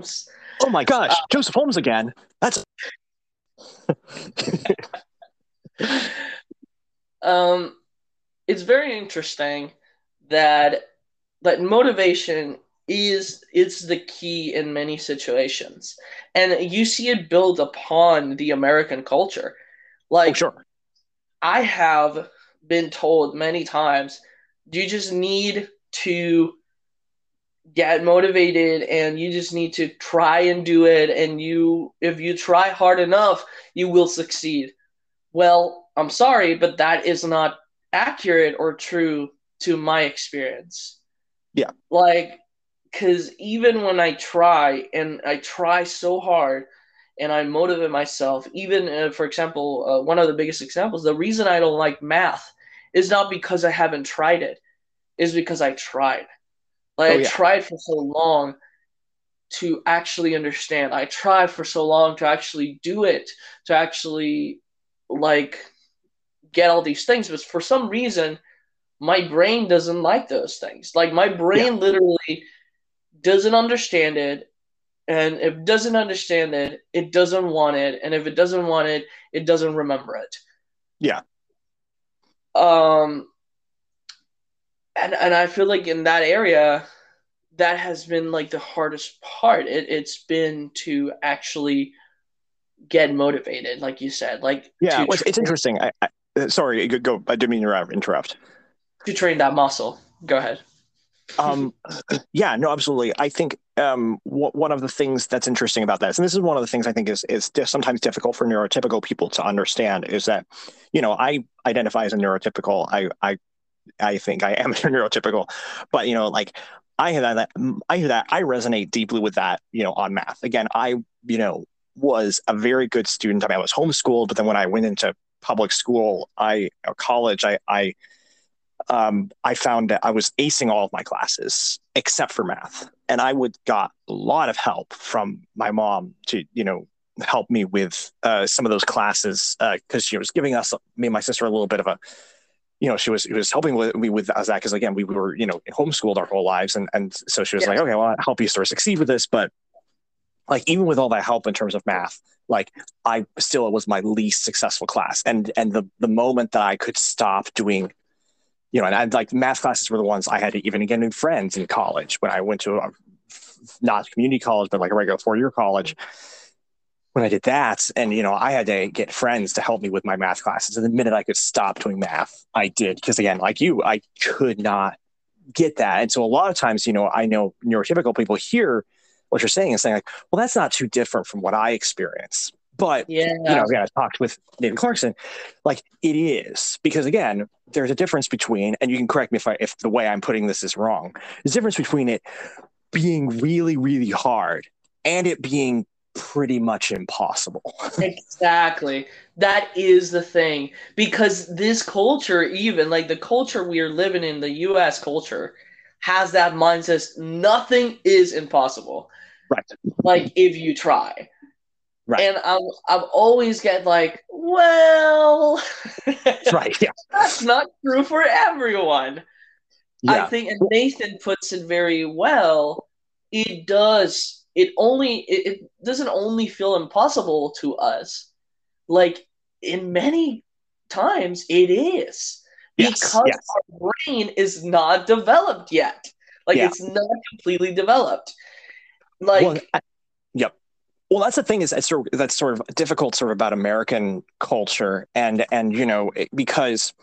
Holmes. Oh my gosh, uh, Joseph Holmes again. That's um it's very interesting that that motivation is is the key in many situations and you see it build upon the american culture like oh, sure i have been told many times you just need to get motivated and you just need to try and do it. And you if you try hard enough you will succeed. Well i'm sorry but that is not accurate or true to my experience. Yeah. Like because even when I try and I try so hard and I motivate myself, even uh, for example, uh, one of the biggest examples, the reason I don't like math is not because I haven't tried it, is because I tried. Like oh, yeah. I tried for so long to actually understand. I tried for so long to actually do it, to actually like get all these things, but for some reason, my brain doesn't like those things. Like my brain yeah. literally doesn't understand it and if it doesn't understand it it doesn't want it and if it doesn't want it it doesn't remember it yeah um and and i feel like in that area that has been like the hardest part. It, it's been to actually get motivated like you said like yeah well, it's interesting. I, I, sorry go i didn't mean to interrupt. To train that muscle. Go ahead. Um, yeah, no, absolutely. I think um, w- one of the things that's interesting about this, and this is one of the things I think is is sometimes difficult for neurotypical people to understand, is that you know I identify as a neurotypical. I I I think I am neurotypical, but you know, like I hear that I hear that I resonate deeply with that. You know, on math. Again, I you know was a very good student. I mean, I was homeschooled, but then when I went into public school, I college, I I um, I found that I was acing all of my classes except for math, and I would got a lot of help from my mom to you know help me with uh, some of those classes because uh, she was giving us me and my sister a little bit of a you know she was she was helping with, me with uh, that because again we were you know homeschooled our whole lives and and so she was yeah. like okay well I'll help you sort of succeed with this but like even with all that help in terms of math like i still it was my least successful class and and the the moment that i could stop doing you know, and I like math classes were the ones I had to even get new friends in college when I went to a not community college, but like a regular four year college. When I did that, and you know, I had to get friends to help me with my math classes. And the minute I could stop doing math, I did because again, like you, I could not get that. And so a lot of times, you know, I know neurotypical people hear what you're saying and saying like, well, that's not too different from what I experience. But yeah. you know, again, I talked with David Clarkson, like it is because again, there's a difference between, and you can correct me if I if the way I'm putting this is wrong. There's a difference between it being really, really hard and it being pretty much impossible. exactly. That is the thing. Because this culture, even like the culture we are living in, the US culture, has that mindset nothing is impossible. Right. Like if you try. Right. And I'm I've always get like, well, right, yeah, that's not true for everyone. Yeah. I think, and Nathan puts it very well. It does. It only. It, it doesn't only feel impossible to us. Like in many times, it is yes, because yes. our brain is not developed yet. Like yeah. it's not completely developed. Like. Well, I, yep well, that's the thing is that's sort of, that's sort of difficult sort of about American culture and and you know because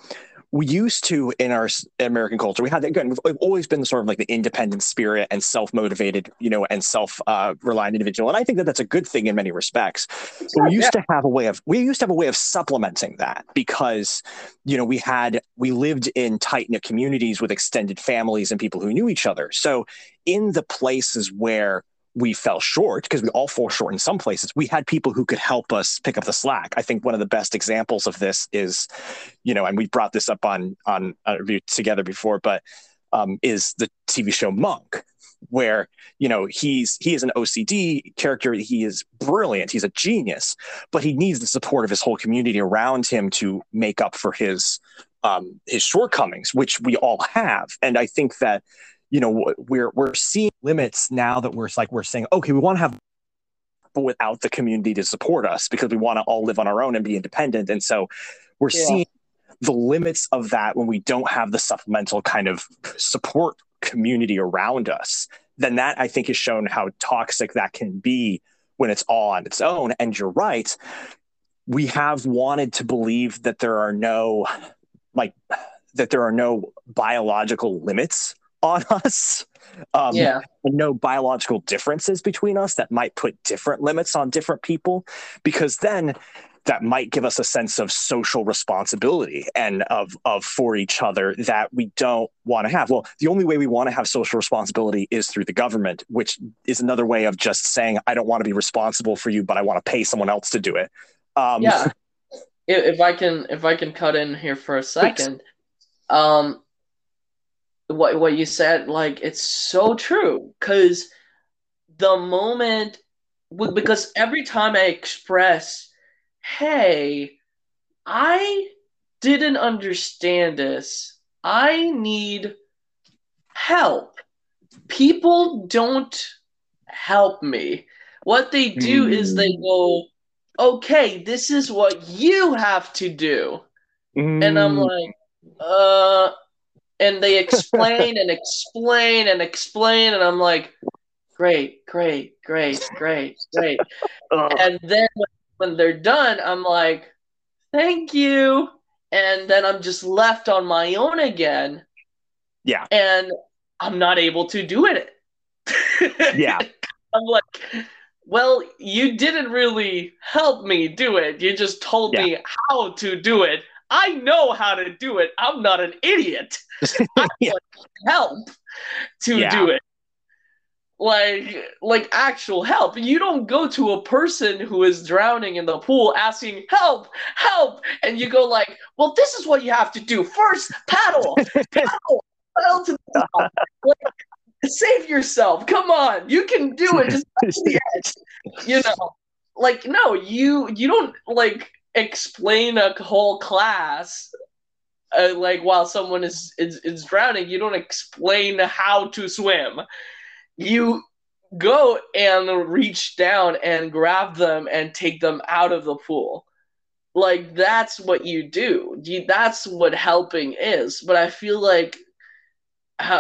we used to in our American culture we had again we've always been the sort of like the independent spirit and self motivated you know and self uh, reliant individual and I think that that's a good thing in many respects. But we used yeah. to have a way of we used to have a way of supplementing that because you know we had we lived in tight knit communities with extended families and people who knew each other. So in the places where we fell short because we all fall short in some places. We had people who could help us pick up the slack. I think one of the best examples of this is, you know, and we brought this up on on a review together before, but um, is the TV show Monk, where you know he's he is an OCD character. He is brilliant. He's a genius, but he needs the support of his whole community around him to make up for his um, his shortcomings, which we all have. And I think that you know we're we're seeing limits now that we're like we're saying okay we want to have but without the community to support us because we want to all live on our own and be independent. And so we're yeah. seeing the limits of that when we don't have the supplemental kind of support community around us. Then that i think has shown how toxic that can be when it's all on its own. And you're right. We have wanted to believe that there are no like that there are no biological limits on us. Um, yeah. No biological differences between us that might put different limits on different people, because then that might give us a sense of social responsibility and of of for each other that we don't want to have. Well, the only way we want to have social responsibility is through the government, which is another way of just saying I don't want to be responsible for you, but I want to pay someone else to do it. Um, yeah. if I can, if I can cut in here for a second, um, what what you said like it's so true because the moment because every time i express hey i didn't understand this i need help people don't help me what they do mm. is they mm. go okay this is what you have to do mm. and i'm mm. like uh and they explain and explain and explain and i'm like great great great great great. Oh. And then when they're done i'm like thank you. And then i'm just left on my own again. Yeah. And i'm not able to do it. Yeah. I'm like well you didn't really help me do it. You just told yeah. me how to do it I know how to do it. I'm not an idiot. I yeah. help to yeah. do it. Like like actual help. You don't go to a person who is drowning in the pool asking help, help, and you go like, "Well, this is what you have to do. First, paddle, paddle, paddle to the top. Like, save yourself. Come on, you can do it. Just the edge. You know, like no, you you don't like explain a whole class uh, like while someone is, is is drowning you don't explain how to swim. You go and reach down and grab them and take them out of the pool. Like that's what you do. That's what helping is. But i feel like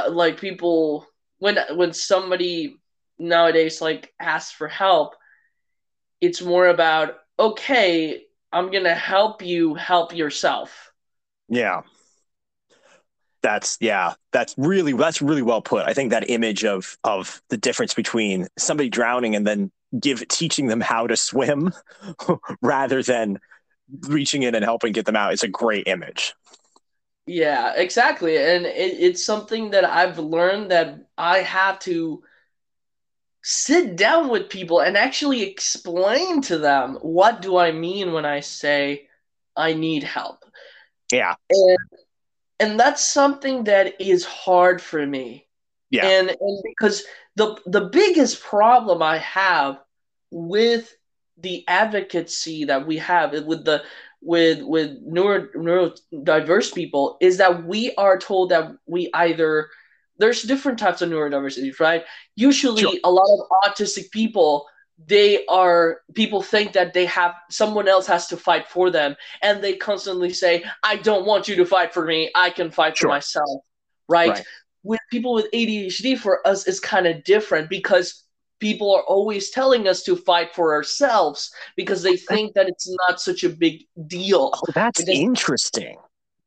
like people when when somebody nowadays like asks for help it's more about okay I'm going to help you help yourself. Yeah. That's yeah, that's really that's really well put. I think that image of of the difference between somebody drowning and then give teaching them how to swim rather than reaching in and helping get them out is a great image. Yeah, exactly. And it, it's something that I've learned that I have to sit down with people and actually explain to them what do I mean when I say I need help. Yeah. And and that's something that is hard for me. Yeah. And and because the the biggest problem I have with the advocacy that we have with the with with neuro neurodiverse people is that we are told that we either there's different types of neurodiversity, right? Usually, sure. a lot of autistic people they are people think that they have someone else has to fight for them and they constantly say i don't want you to fight for me i can fight sure. for myself right? right with people with adhd for us is kind of different because people are always telling us to fight for ourselves because they think that it's not such a big deal oh, that's interesting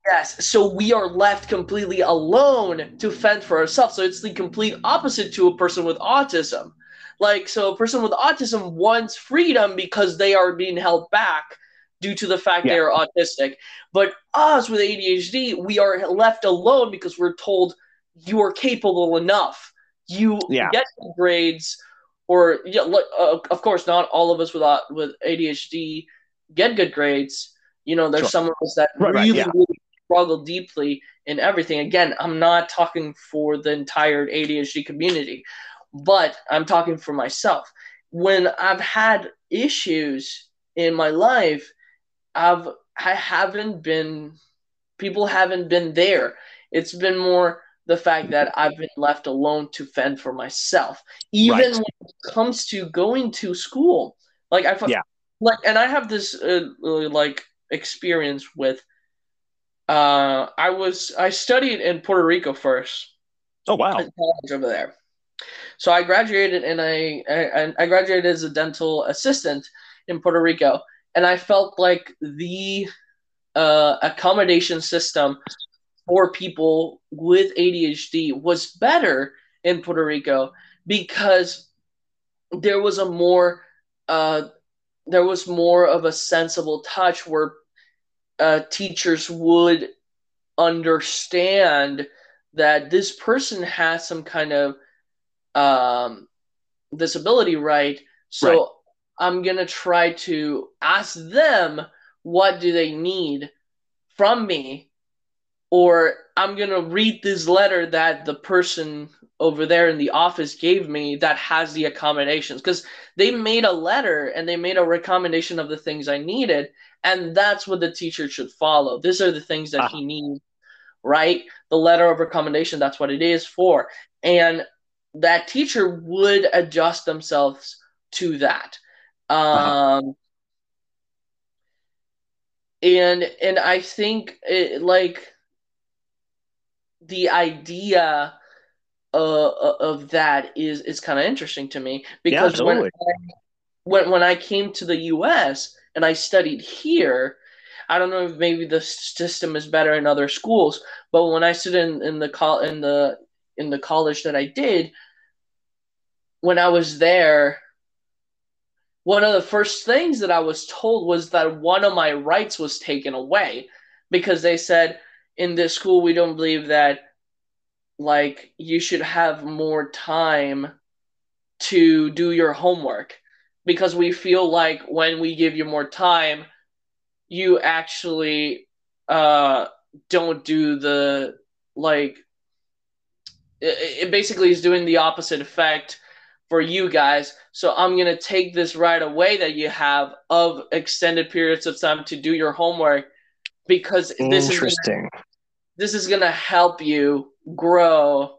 Yes, so we are left completely alone to fend for ourselves. So it's the complete opposite to a person with autism. Like, so a person with autism wants freedom because they are being held back due to the fact yeah. they are autistic. But us with ADHD, we are left alone because we're told you are capable enough. You yeah. get grades, or yeah, uh, of course, not all of us with uh, with ADHD get good grades. You know, there's sure. some of us that right, really, right, yeah. really struggle deeply in everything. Again, I'm not talking for the entire ADHD community, but I'm talking for myself. When I've had issues in my life, I've I haven't been people haven't been there. It's been more the fact that I've been left alone to fend for myself, even right. when it comes to going to school. Like I, yeah, like, and I have this uh, uh, like experience with. Uh, I was I studied in Puerto Rico first. Oh wow! Over there, so I graduated and I, I I graduated as a dental assistant in Puerto Rico, and I felt like the uh, accommodation system for people with ADHD was better in Puerto Rico because there was a more uh, there was more of a sensible touch where uh, teachers would understand that this person has some kind of um, disability, right? So right. I'm gonna try to ask them what do they need from me or I'm going to read this letter that the person over there in the office gave me that has the accommodations because they made a letter and they made a recommendation of the things I needed and that's what the teacher should follow. These are the things that uh-huh. he needs, right? The letter of recommendation, that's what it is for. And that teacher would adjust themselves to that. Uh-huh. Um, uh-huh and and I think it, like the idea uh, of that is is kind of interesting to me because yeah, when, I, when when I came to the U.S. and I studied here, I don't know if maybe the system is better in other schools, but when I stood in in the col- in the in the college that I did, when I was there, one of the first things that I was told was that one of my rights was taken away because they said in this school we don't believe that like you should have more time to do your homework because we feel like when we give you more time you actually uh don't do the like it, it basically is doing the opposite effect for you guys. So I'm to take this right away that you have of extended periods of time to do your homework because this is gonna, this is to help you grow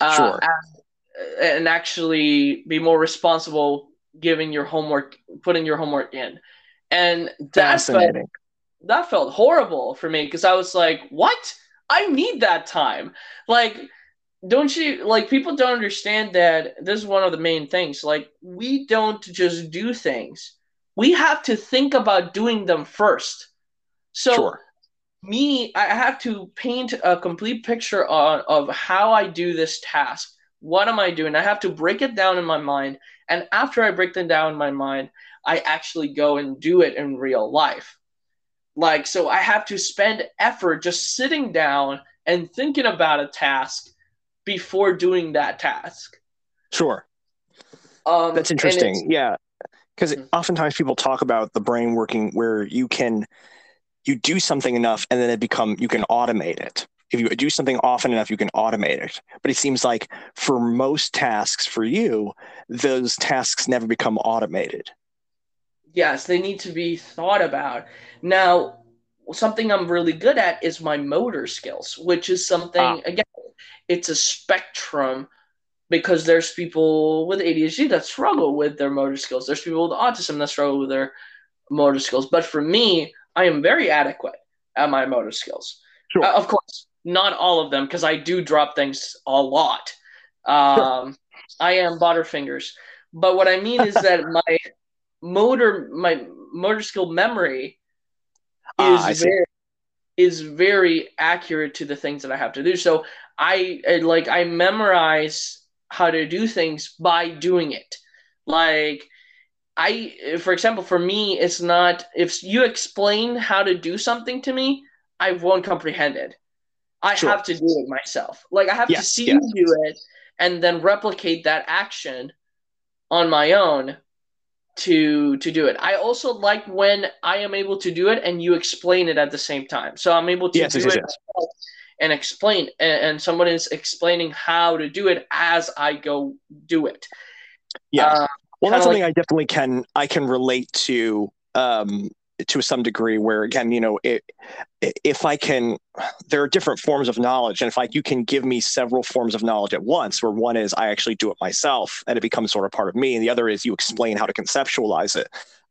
uh, sure. and actually be more responsible giving your homework putting your homework in. And that felt, that felt horrible for me because I was like, "What? I need that time." Like don't you like people don't understand that this is one of the main things like we don't just do things we have to think about doing them first so sure. me i have to paint a complete picture on, of how i do this task what am i doing i have to break it down in my mind and after i break them down in my mind i actually go and do it in real life like so i have to spend effort just sitting down and thinking about a task before doing that task. Sure. Um, That's interesting. Yeah. Because mm-hmm. oftentimes people talk about the brain working where you can you do something enough and then it become you can automate it. If you do something often enough, you can automate it. But it seems like for most tasks for you, those tasks never become automated. Yes, they need to be thought about. Now, something I'm really good at is my motor skills, which is something ah. again it's a spectrum because there's people with ADHD that struggle with their motor skills. There's people with autism that struggle with their motor skills. But for me, I am very adequate at my motor skills. Sure. Uh, of course, not all of them because I do drop things a lot. Um. I am butterfingers. But what I mean is that my motor my motor skill memory ah, is uh, very is very accurate to the things that I have to do. So I, I like I memorize how to do things by doing it. Like I for example, for me it's not if you explain how to do something to me, I won't comprehend it. I sure. have to do it myself. Like I have to see you do it and then replicate that action on my own to to do it. I also like when I am able to do it and you explain it at the same time. So I'm able to yes, do yes, it yes. and explain and, and, someone is explaining how to do it as I go do it. Yeah. Uh, well, that's something like, I definitely can I can relate to um to some degree where again you know it, if i can there are different forms of knowledge and if like you can give me several forms of knowledge at once where one is i actually do it myself and it becomes sort of part of me and the other is you explain how to conceptualize it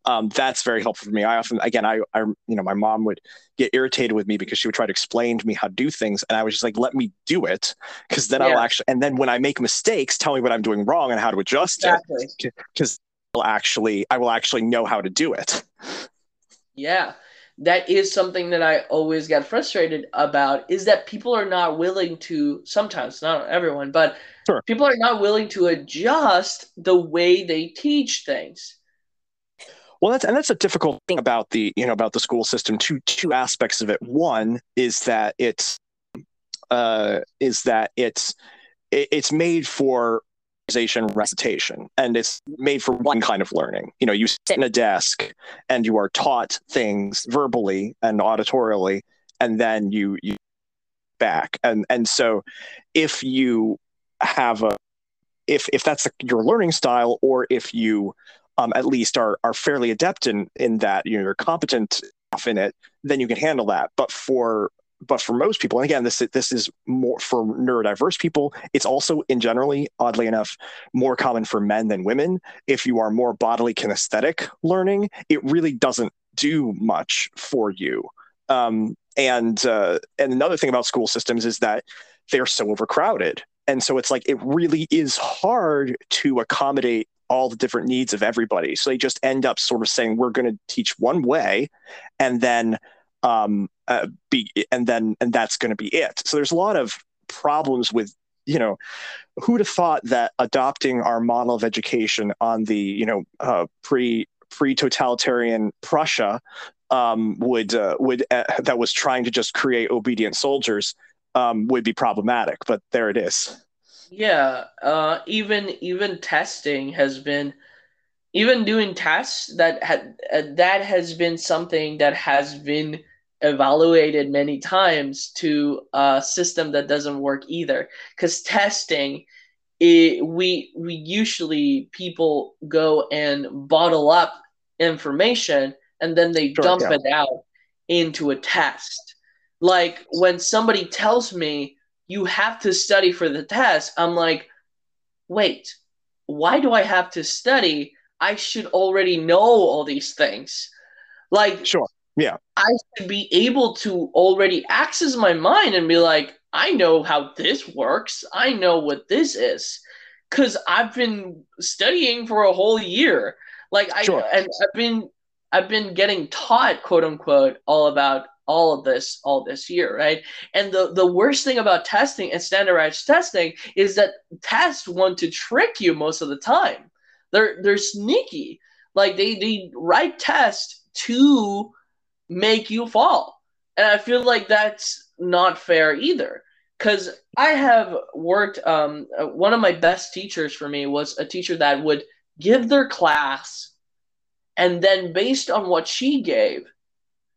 um, that's very helpful for me i often again I, I you know my mom would get irritated with me because she would try to explain to me how to do things and i was just like let me do it because then yeah. i'll actually and then when i make mistakes tell me what i'm doing wrong and how to adjust exactly. it because I'll actually I will actually know how to do it. Yeah. That is something that I always get frustrated about is that people are not willing to sometimes, not everyone, but sure. people are not willing to adjust the way they teach things. Well, that's and that's a difficult thing about the you know about the school system. Two two aspects of it. One is that it's uh, is that it's it's made for recitation and it's made for one kind of learning. You know you sit in a desk and you are taught things verbally and auditorially and then you you back. And and so if you have a if if that's your learning style or if you um, at least are are fairly adept in in that you know you're competent in it then you can handle that. But for but for most people, and again, this this is more for neurodiverse people. It's also, in generally, oddly enough, more common for men than women. If you are more bodily kinesthetic learning, it really doesn't do much for you. Um, and uh, and another thing about school systems is that they're so overcrowded, and so it's like it really is hard to accommodate all the different needs of everybody. So they just end up sort of saying we're going to teach one way, and then um, uh, be and then and that's going to be it. So there's a lot of problems with you know who'd have thought that adopting our model of education on the you know uh, pre pre totalitarian Prussia um, would uh, would uh, that was trying to just create obedient soldiers um, would be problematic, but there it is. Yeah, uh, even even testing has been even doing tests that had uh, that has been something that has been evaluated many times to a system that doesn't work either. Because testing it, we we usually people go and bottle up information and then they sure, dump yeah. it out into a test. Like when somebody tells me you have to study for the test i'm like wait why do i have to study? I should already know all these things. Like sure yeah. I should be able to already access my mind and be like, I know how this works. I know what this is. Cause I've been studying for a whole year. Like I sure. and I've been I've been getting taught, quote unquote, all about all of this all this year, right? And the the worst thing about testing and standardized testing is that tests want to trick you most of the time. They're they're sneaky. Like they they write tests to make you fall. And I feel like that's not fair either. Because I have worked, um, uh, one of my best teachers for me was a teacher that would give their class, and then based on what she gave,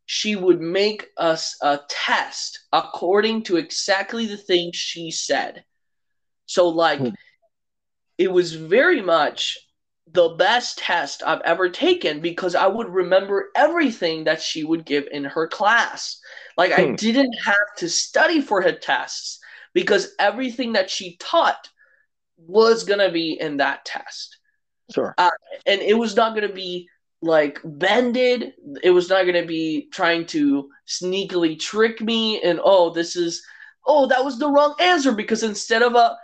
she would make us a test according to exactly the things she said. So, like, hmm. it was very much the best test I've ever taken because I would remember everything that she would give in her class. Like hmm. I didn't have to study for her tests because everything that she taught was going to be in that test. Sure. Uh, and it was not going to be like bended. It was not going to be trying to sneakily trick me and oh, this is oh, that was the wrong answer because instead of a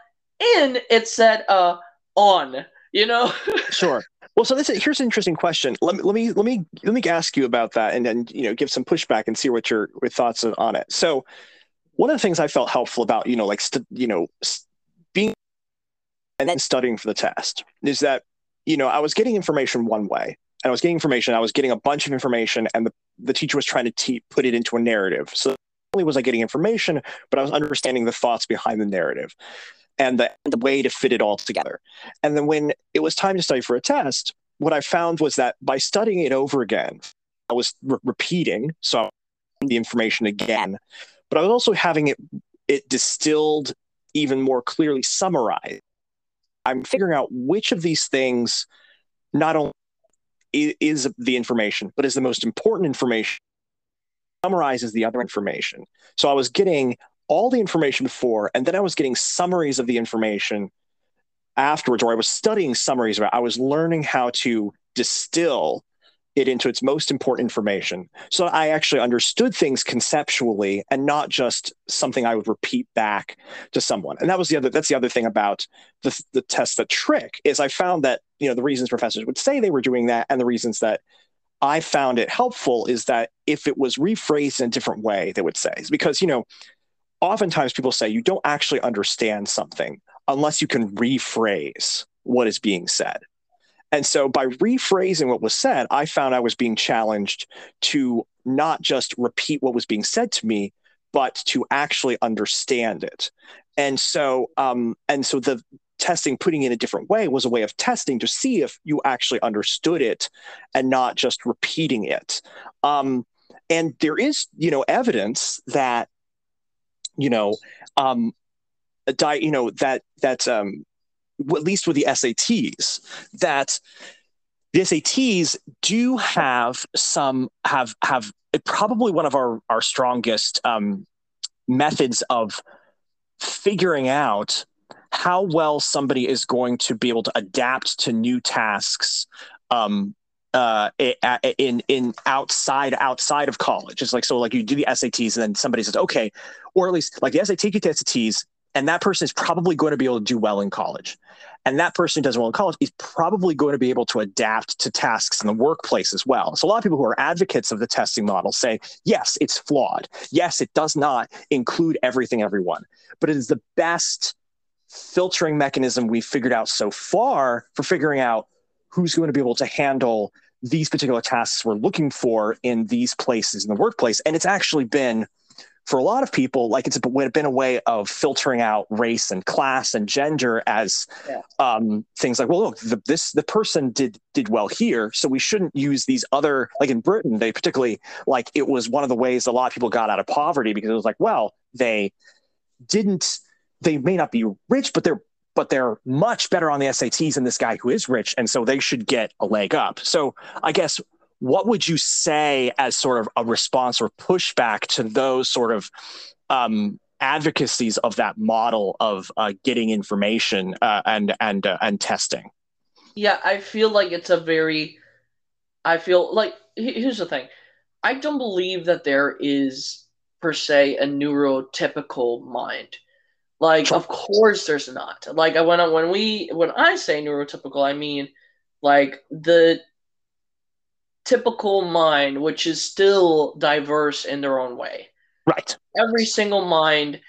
in, it said uh on you know? Sure. Well so this is, here's an interesting question. Let me let me let me let me ask you about that and then you know give some pushback and see what your, your thoughts on it. So one of the things i felt helpful about you know like st- you know being and studying for the test is that you know i was getting information one way and i was getting information i was getting a bunch of information and the, the teacher was trying to te- put it into a narrative. So only was i getting information but i was understanding the thoughts behind the narrative and the, the way to fit it all together. And then when it was time to study for a test, what I found was that by studying it over again, I was re- repeating so the information again, but I was also having it it distilled even more clearly summarized. I'm figuring out which of these things not only is, is the information, but is the most important information. Summarizes the other information. So I was getting all the information before, and then I was getting summaries of the information afterwards, or I was studying summaries of it. I was learning how to distill it into its most important information. So I actually understood things conceptually and not just something I would repeat back to someone. And that was the other that's the other thing about the the test the trick is I found that, you know, the reasons professors would say they were doing that and the reasons that I found it helpful is that if it was rephrased in a different way, they would say, because, you know, oftentimes people say you don't actually understand something unless you can rephrase what is being said. And so by rephrasing what was said, I found I was being challenged to not just repeat what was being said to me, but to actually understand it. And so, um, and so the testing, putting it in a different way, was a way of testing to see if you actually understood it, and not just repeating it. Um, and there is, you know, evidence that, you know, um, a di- you know that that um, at least with the SATs, that the SATs do have some have have probably one of our our strongest um, methods of figuring out how well somebody is going to be able to adapt to new tasks um, uh, in in outside outside of college. It's like so like you do the SATs and then somebody says okay, or at least like the SAT the SATs and that person is probably going to be able to do well in college. And that person who does well in college is probably going to be able to adapt to tasks in the workplace as well. So a lot of people who are advocates of the testing model say, yes, it's flawed. Yes, it does not include everything, everyone, but it is the best filtering mechanism we've figured out so far for figuring out who's going to be able to handle these particular tasks we're looking for in these places in the workplace. And it's actually been for a lot of people, like it's been a way of filtering out race and class and gender as yeah. um, things like, well, look, the, this the person did did well here, so we shouldn't use these other. Like in Britain, they particularly like it was one of the ways a lot of people got out of poverty because it was like, well, they didn't, they may not be rich, but they're but they're much better on the SATs than this guy who is rich, and so they should get a leg up. So I guess what would you say as sort of a response or pushback to those sort of um, advocacies of that model of uh, getting information uh, and and uh, and testing? Yeah, I feel like it's a very. I feel like here's the thing. I don't believe that there is per se a neurotypical mind. Like, of course, there's not. Like, when when we when I say neurotypical, I mean like the typical mind, which is still diverse in their own way. Right. Every single mind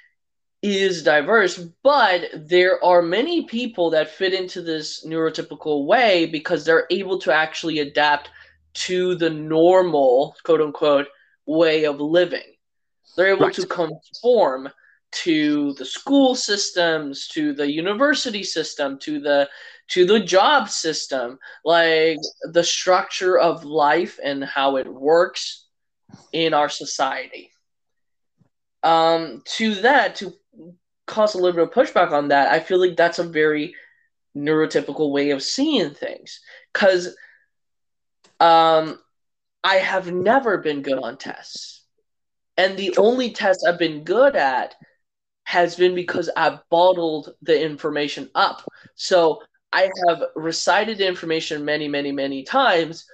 is diverse, but there are many people that fit into this neurotypical way because they're able to actually adapt to the normal, quote unquote, way of living. They're able right. to conform to the school systems, to the university system, to the to the job system, like the structure of life and how it works in our society. Um, to that, to cause a little bit of pushback on that, I feel like that's a very neurotypical way of seeing things. Because um, I have never been good on tests. And the only test I've been good at has been because I bottled the information up. So I have recited information many, many, many times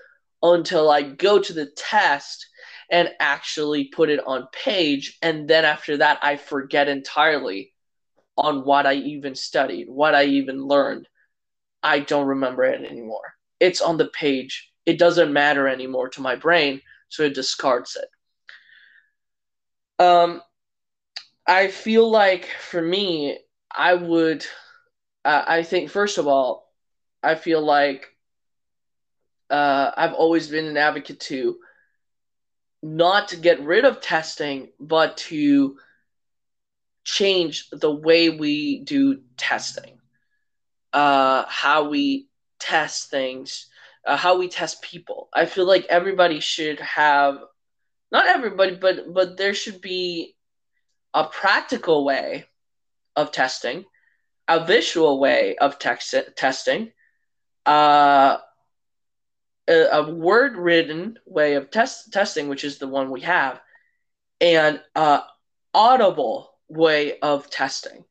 until I go to the test and actually put it on page. And then after that, I forget entirely on what I even studied, what I even learned. I don't remember it anymore. It's on the page. It doesn't matter anymore to my brain, so it discards it. Um, I feel like for me, I would uh, I think first of all, I feel like uh, I've always been an advocate to not to get rid of testing, but to change the way we do testing, uh, how we test things, uh, how we test people. I feel like everybody should have, not everybody, but but there should be a practical way of testing a visual way of text- testing, uh, a, a word written way of test testing, which is the one we have, and a audible way of testing.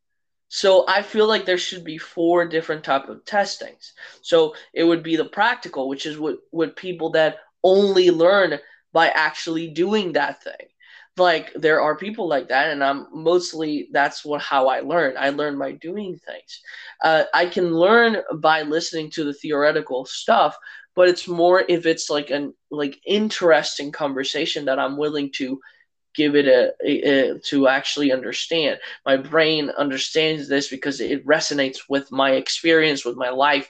So I feel like there should be four different type of testings. So it would be the practical, which is what, what people that only learn by actually doing that thing. Like there are people like that, and I'm mostly that's what how I learn. I learn by doing things. Uh, I can learn by listening to the theoretical stuff, but it's more if it's like an like interesting conversation that I'm willing to give it a, a, a, to actually understand. My brain understands this because it resonates with my experience, with my life.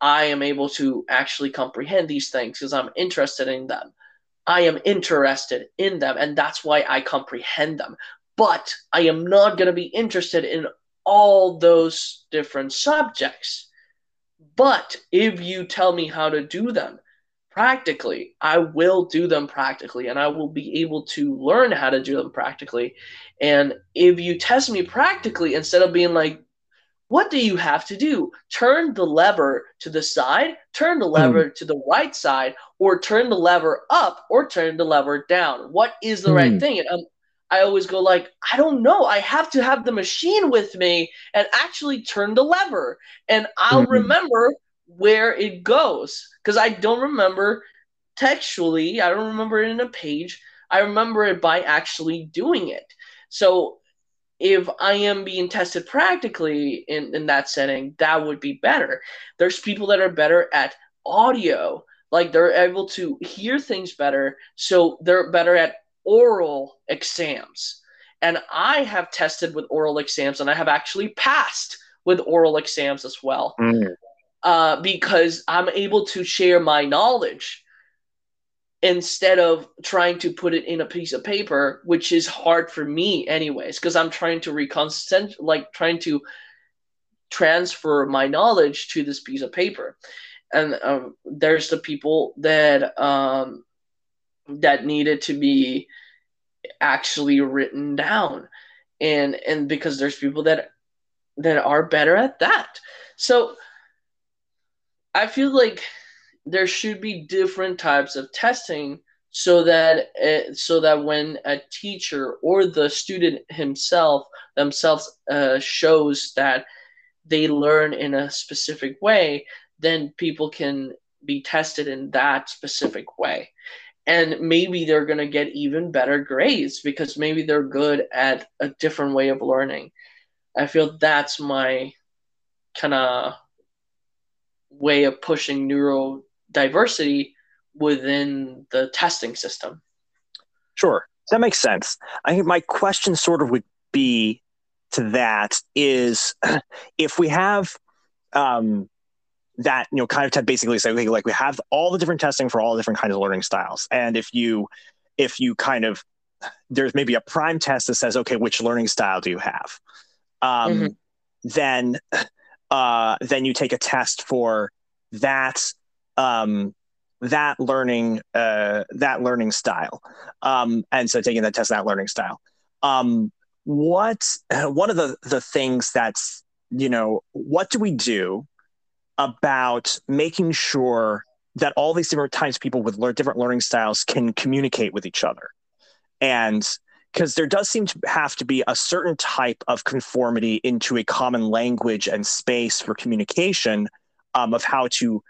I am able to actually comprehend these things because I'm interested in them. I am interested in them, and that's why I comprehend them. But I am not going to be interested in all those different subjects. But if you tell me how to do them, practically. I will do them practically and I will be able to learn how to do them practically. And if you test me practically instead of being like, what do you have to do? Turn the lever to the side, turn the lever mm. to the right side, or turn the lever up, or turn the lever down. What is the right thing? And um, I always go like, I don't know. I have to have the machine with me and actually turn the lever, and I'll mm-hmm. remember where it goes because I don't remember textually. I don't remember it in a page. I remember it by actually doing it. So if I am being tested practically in, in that setting, that would be better. There's people that are better at audio, like they're able to hear things better, so they're better at oral exams. And I have tested with oral exams and I have actually passed with oral exams as well. Mm uh, because I'm able to share my knowledge instead of trying to put it in a piece of paper, which is hard for me anyways, because I'm trying to reconsent like trying to transfer my knowledge to this piece of paper. And um, there's the people that um, that needed to be actually written down, and and because there's people that that are better at that. So I feel like there should be different types of testing so that it, so that when a teacher or the student himself themselves uh, shows that they learn in a specific way, then people can be tested in that specific way. And maybe they're going to get even better grades because maybe they're good at a different way of learning. I feel that's my kind of way of pushing neurodiversity within the testing system. Sure, that makes sense. I think my question sort of would be to that is if we have um, that you know kind of to basically say okay, like we have all the different testing for all the different kinds of learning styles, and if you if you kind of there's maybe a prime test that says okay, which learning style do you have? Um, mm-hmm. Then uh, then you take a test for that um, that learning uh, that learning style. Um, and so taking that test, that learning style. Um, what one of the the things that's you know what do we do about making sure that all these different of people with different learning styles can communicate with each other and because there does seem to have to be a certain type of conformity into a common language and space for communication um, of how to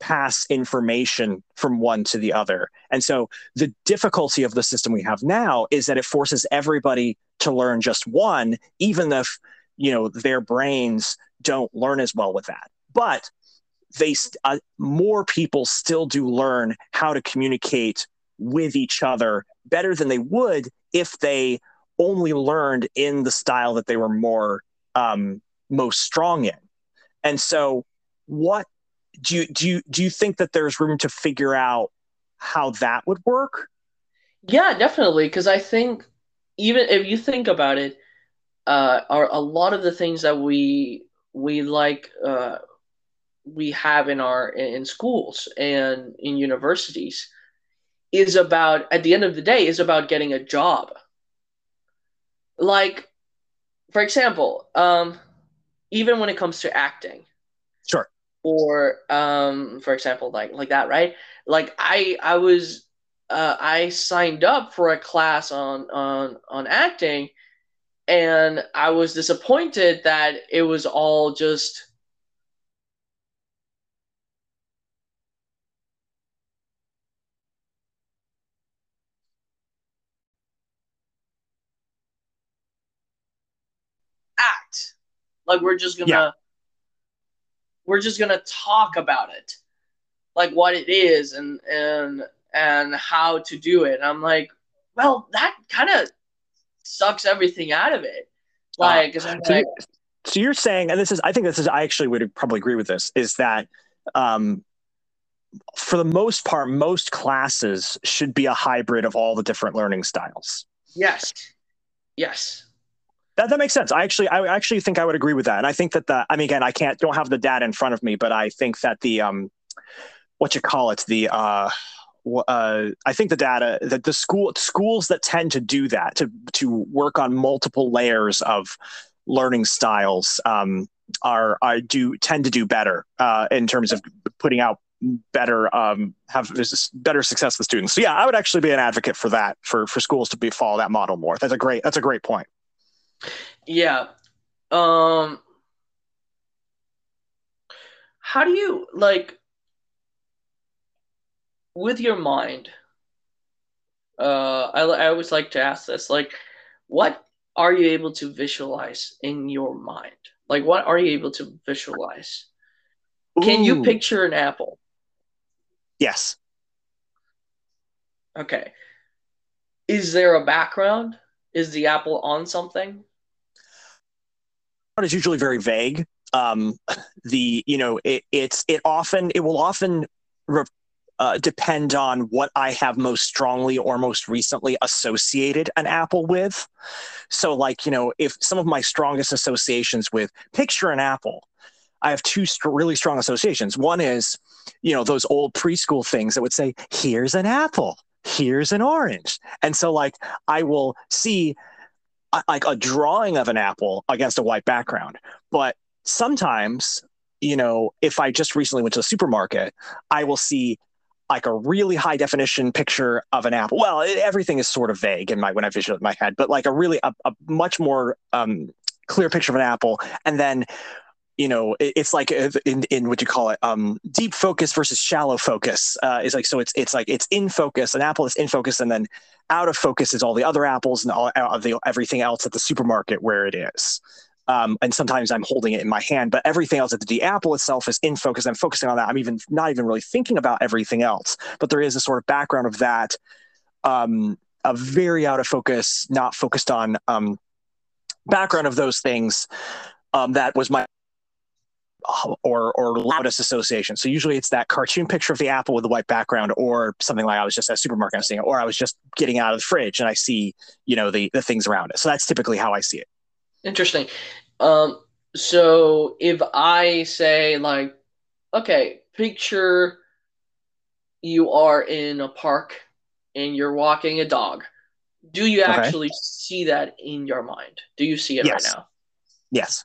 pass information from one to the other. And so the difficulty of the system we have now is that it forces everybody to learn just one, even if you know their brains don't learn as well with that. But they uh, more people still do learn how to communicate with each other better than they would if they only learned in the style that they were more um, most strong in. And so, what do you do? You, do you think that there's room to figure out how that would work? Yeah, definitely. Because I think even if you think about it, uh, are a lot of the things that we we like uh, we have in our in schools and in universities is about at the end of the day is about getting a job like for example um even when it comes to acting sure or um, for example, like like that, right? Like I I was uh, I signed up for a class on on on acting, and I was disappointed that it was all just. Like we're just gonna yeah. we're just gonna talk about it like what it is and and and how to do it. And I'm like, well, that kind of sucks everything out of it. Uh, like, uh, so, like, you're, so, you're, saying, and this is, I think this is, I actually would probably agree with this, is that um, for the most part, most classes should be a hybrid of all the different learning styles. Yes. Yes. That, that makes sense. I actually, I actually think I would agree with that. And I think that the, I mean, again, I can't, don't have the data in front of me, but I think that the, um, what you call it, the, uh, uh, I think the data that the school schools that tend to do that to to work on multiple layers of learning styles um, are I do tend to do better uh, in terms of putting out better um, have better success with students. So yeah, I would actually be an advocate for that for for schools to be follow that model more. That's a great that's a great point. Yeah. Um how do you like with your mind, uh, I, I always like to ask this like, what are you able to visualize in your mind? Like, what are you able to visualize? Ooh. Can you picture an apple? Yes. Okay. Is there a background? Is the apple on something? It's usually very vague. Um, the you know it, it's it often it will often re- uh, depend on what I have most strongly or most recently associated an apple with. So, like, you know, if some of my strongest associations with picture an apple, I have two st- really strong associations. One is, you know, those old preschool things that would say, here's an apple, here's an orange. And so, like, I will see like a drawing of an apple against a white background. But sometimes, you know, if I just recently went to the supermarket, I will see like a really high definition picture of an apple. Well, it, everything is sort of vague in my when I visualize my head, but like a really a, a much more um, clear picture of an apple, and then you know it's like uh, in in what you call it um, deep focus versus shallow focus uh, is like so it's it's like it's in focus an apple is in focus and then out of focus is all the other apples and all of the everything else at the supermarket where it is um, and sometimes I'm holding it in my hand, but everything else, at the apple itself is in focus. I'm focusing on that. I'm even not even really thinking about everything else, but there is a sort of background of that, um, a very out of focus, not focused on um, background of those things. Um, that was my or or loudest association. So usually it's that cartoon picture of the apple with the white background, or something like I was just at a supermarket I was seeing it, or I was just getting out of the fridge and I see you know the the things around it. So that's typically how I see it. Interesting. Um, so if I say like, okay, picture you are in a park and you're walking a dog. Do you okay. actually see that in your mind? Do you see it yes. right now? Yes.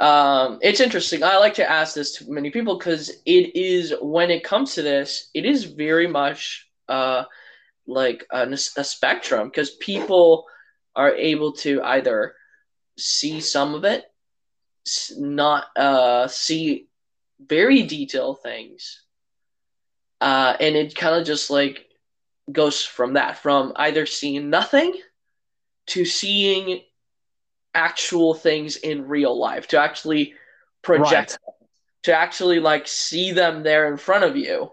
Um, it's interesting. I like to ask this to many people because it is when it comes to this, it is very much uh, like a, a spectrum because people are able to either see some of it, not uh, see very detailed things, uh, and it kind of just like goes from that, from either seeing nothing to seeing actual things in real life, to actually project, right. to actually like see them there in front of you,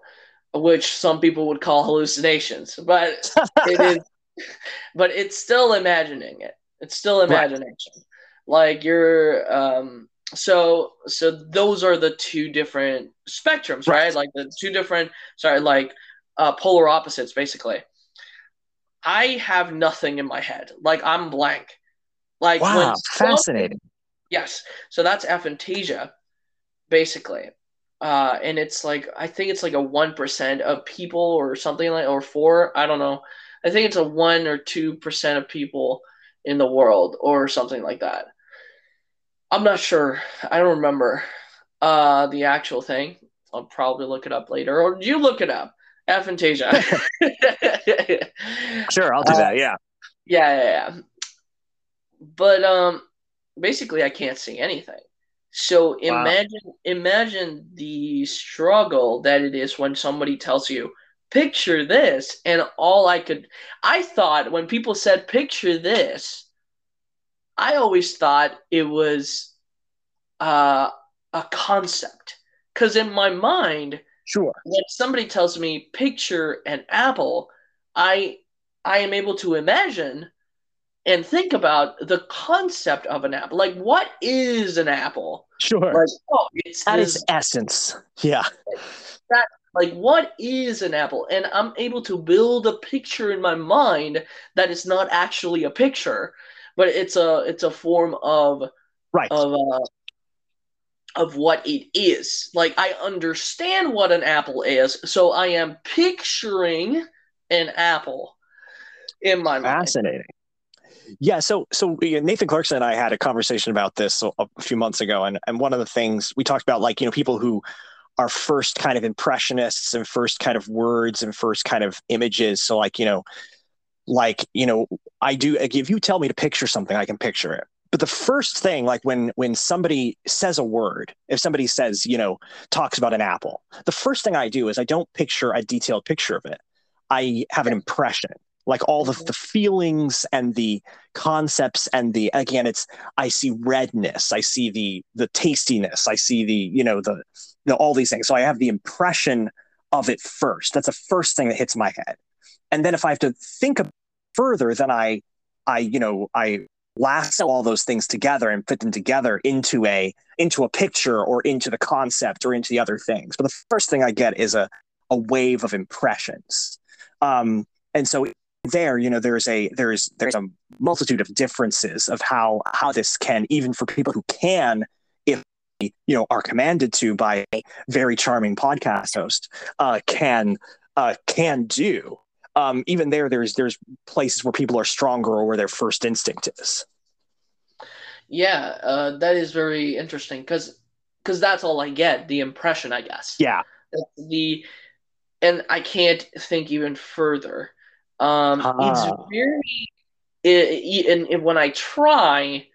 which some people would call hallucinations, but it is, but it's still imagining it. It's still imagination. Right like you're um so so those are the two different spectrums right, right? like the two different sorry like uh, polar opposites basically i have nothing in my head like i'm blank like wow fascinating yes so that's aphantasia basically uh and it's like i think it's like a 1% of people or something like or 4 i don't know i think it's a 1 or 2% of people in the world or something like that I'm not sure. I don't remember. Uh, the actual thing. I'll probably look it up later, or you look it up. Aphantasia. sure, I'll do uh, that. Yeah. Yeah, yeah, yeah. But um, basically, I can't see anything. So imagine wow. imagine the struggle that it is when somebody tells you, "Picture this," and all I could, I thought when people said, "Picture this," I always thought it was uh, a concept because in my mind, sure, when somebody tells me picture an apple, I I am able to imagine and think about the concept of an apple. Like, what is an apple? Sure. Like, oh, it's at this, its essence. Yeah. That like what is an apple? And I'm able to build a picture in my mind that is not actually a picture, but it's a it's a form of right of uh, of what it is. Like I understand what an apple is, so I am picturing an apple in my mind. Fascinating. Yeah, so so Nathan Clarkson and I had a conversation about this a few months ago, and and one of the things we talked about, like you know, people who are first kind of impressionists and first kind of words and first kind of images. So like you know, like you know, I do. If you tell me to picture something, I can picture it but the first thing like when when somebody says a word if somebody says you know talks about an apple the first thing i do is i don't picture a detailed picture of it i have an impression like all the, mm-hmm. the feelings and the concepts and the again it's i see redness i see the the tastiness i see the you know the, the all these things so i have the impression of it first that's the first thing that hits my head and then if i have to think further then i i you know i lasso all those things together and put them together into a into a picture or into the concept or into the other things. But the first thing I get is a a wave of impressions. Um, and so there, you know, there's a there's there's a multitude of differences of how how this can even for people who can if you know are commanded to by a very charming podcast host uh, can uh, can do um, even there, there's there's places where people are stronger or where their first instinct is. Yeah, uh, that is very interesting because because that's all I get the impression, I guess. Yeah. the and I can't think even further. Um, It's very it, and, and when I try,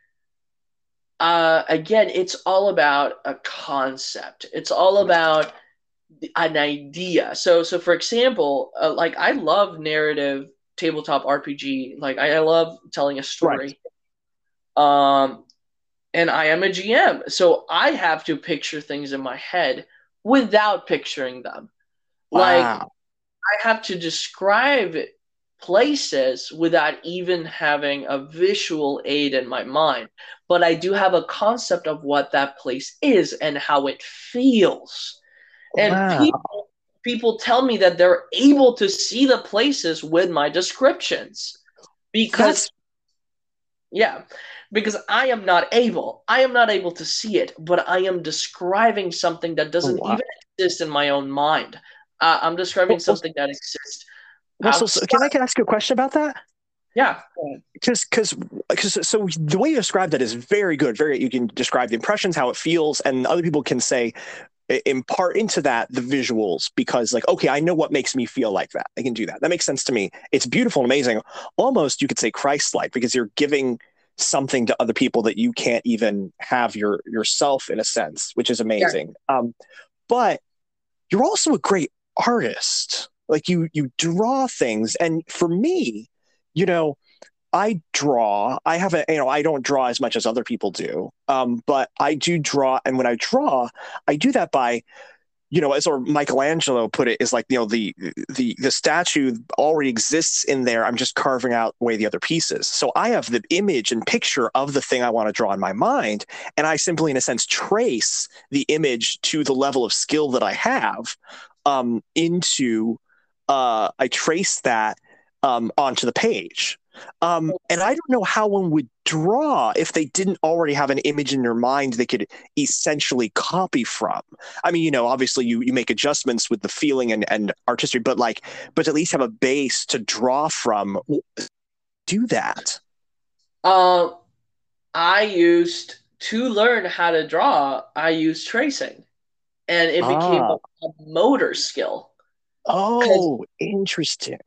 uh, again, it's all about a concept. It's all about an idea. So so for example, uh, like I love narrative tabletop RPG. Like I, I love telling a story. Right. Um and I am a GM. So I have to picture things in my head without picturing them. Wow. Like I have to describe places without even having a visual aid in my mind. But I do have a concept of what that place is and how it feels. And wow. people people tell me that they're able to see the places with my descriptions because That's... yeah because i am not able i am not able to see it but i am describing something that doesn't oh, wow. even exist in my own mind uh, i'm describing something that exists well, so, can i can ask you a question about that? Yeah. Because because because so the way you describe that is very good very you can describe the impressions how it feels and other people can say impart into that the visuals because like okay i know what makes me feel like that. I can do that. That makes sense to me. It's beautiful and amazing. Almost you could say christ-like because you're giving something to other people that you can't even have your yourself in a sense which is amazing. Yeah. um, but you're also a great artist like you you draw things and for me you know I draw. I have a, you know, I don't draw as much as other people do, um, but I do draw. And when I draw, I do that by, you know, as or Michelangelo put it, is like you know the the the statue already exists in there. I'm just carving out away the other pieces. So I have the image and picture of the thing I want to draw in my mind, and I simply, in a sense, trace the image to the level of skill that I have um, into. Uh, I trace that um, onto the page. Um, and I don't know how one would draw if they didn't already have an image in their mind they could essentially copy from. I mean, you know, obviously you, you make adjustments with the feeling and, and artistry, but like, but at least have a base to draw from. Do that. Uh, I used to learn how to draw, I used tracing, and it became Ah. a, a motor skill. Oh, interesting.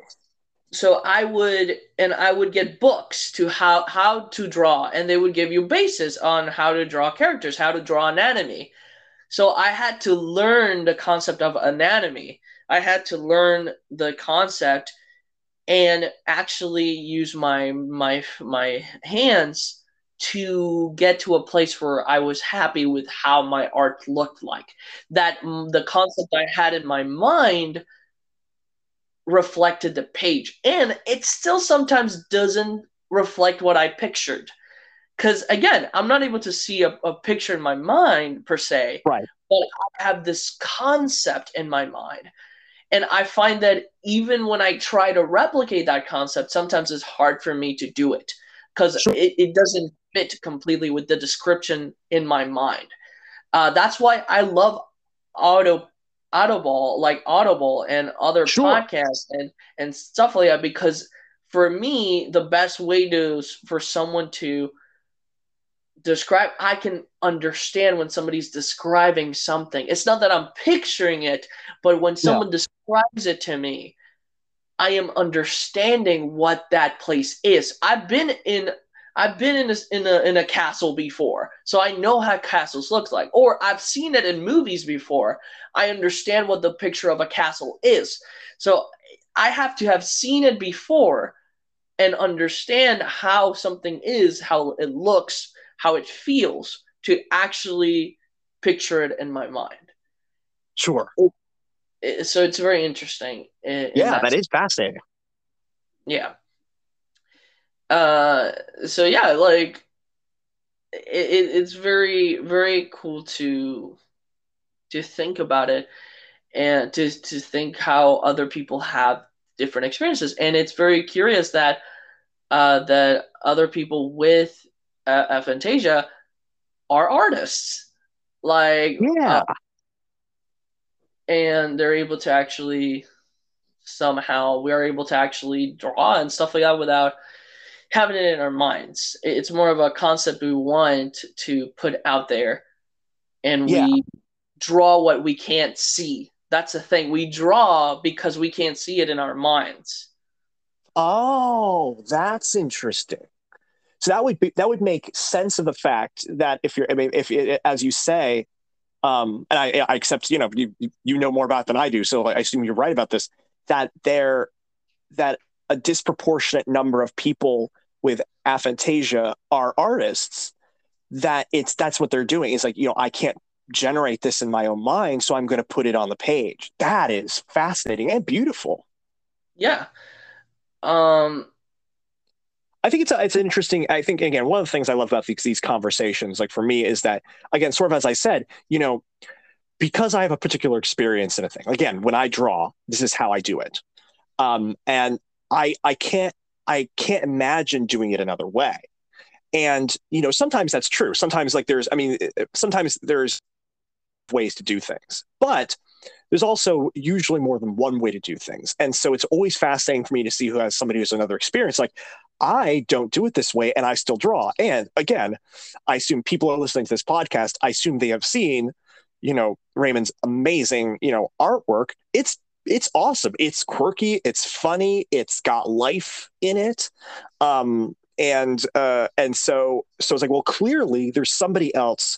so I would and I would get books to how how to draw and they would give you basis on how to draw characters, how to draw anatomy. So I had to learn the concept of anatomy. I had to learn the concept and actually use my my my hands to get to a place where I was happy with how my art looked like. That mm, the concept I had in my mind reflected the page. And it still sometimes doesn't reflect what i pictured. Because again i'm not able to see a, a, picture in my mind per se right. but i have this concept in my mind. And i find that even when i try to replicate that concept sometimes it's hard for me to do it. Because sure. it, it doesn't fit completely with the description in my mind. Uh, that's why i love auto Audible, like Audible and other sure. podcasts and and stuff like that because for me the best way to for someone to describe I can understand when somebody's describing something. It's not that I'm picturing it, but when someone no. describes it to me, I am understanding what that place is. I've been in I've been in a, in a in a castle before, so I know how castles look like. Or I've seen it in movies before. I understand what the picture of a castle is. So I have to have seen it before and understand how something is, how it looks, how it feels to actually picture it in my mind. Sure. So it's very interesting. In, yeah, that, that is fascinating. Yeah uh so yeah like it, it's very very cool to to think about it and to to think how other people have different experiences. And it's very curious that uh that other people with uh, aphantasia are artists. Like yeah. uh, and they're able to actually somehow we are able to actually draw and stuff like that without having it in our minds. It's more of a concept we want to put out there, and yeah. we draw what we can't see. That's the thing. We draw because we can't see it in our minds. Oh, that's interesting. So that would be that would make sense of the fact that if you're, I mean, if as you say, um, and I, I accept, you know, you you know more about it than I do, so I assume you're right about this. That there, that a disproportionate number of people with aphantasia are artists that it's that's what they're doing it's like you know i can't generate this in my own mind so i'm going to put it on the page that is fascinating and beautiful yeah um I think it's a, it's interesting. I think again, one of the things I love about these, these conversations, like for me, is that again, sort of as I said, you know, because I have a particular experience in a thing. Again, when I draw, this is how I do it, um, and I I can't I can't imagine doing it another way. And, you know, sometimes that's true. Sometimes, like, there's, I mean, sometimes there's ways to do things, but there's also usually more than one way to do things. And so it's always fascinating for me to see who has somebody who's another experience. Like, I don't do it this way and I still draw. And again, I assume people are listening to this podcast. I assume they have seen, you know, Raymond's amazing, you know, artwork. It's it's awesome. It's quirky. It's funny. It's got life in it. Um, and uh, and so so it's like, well, clearly there's somebody else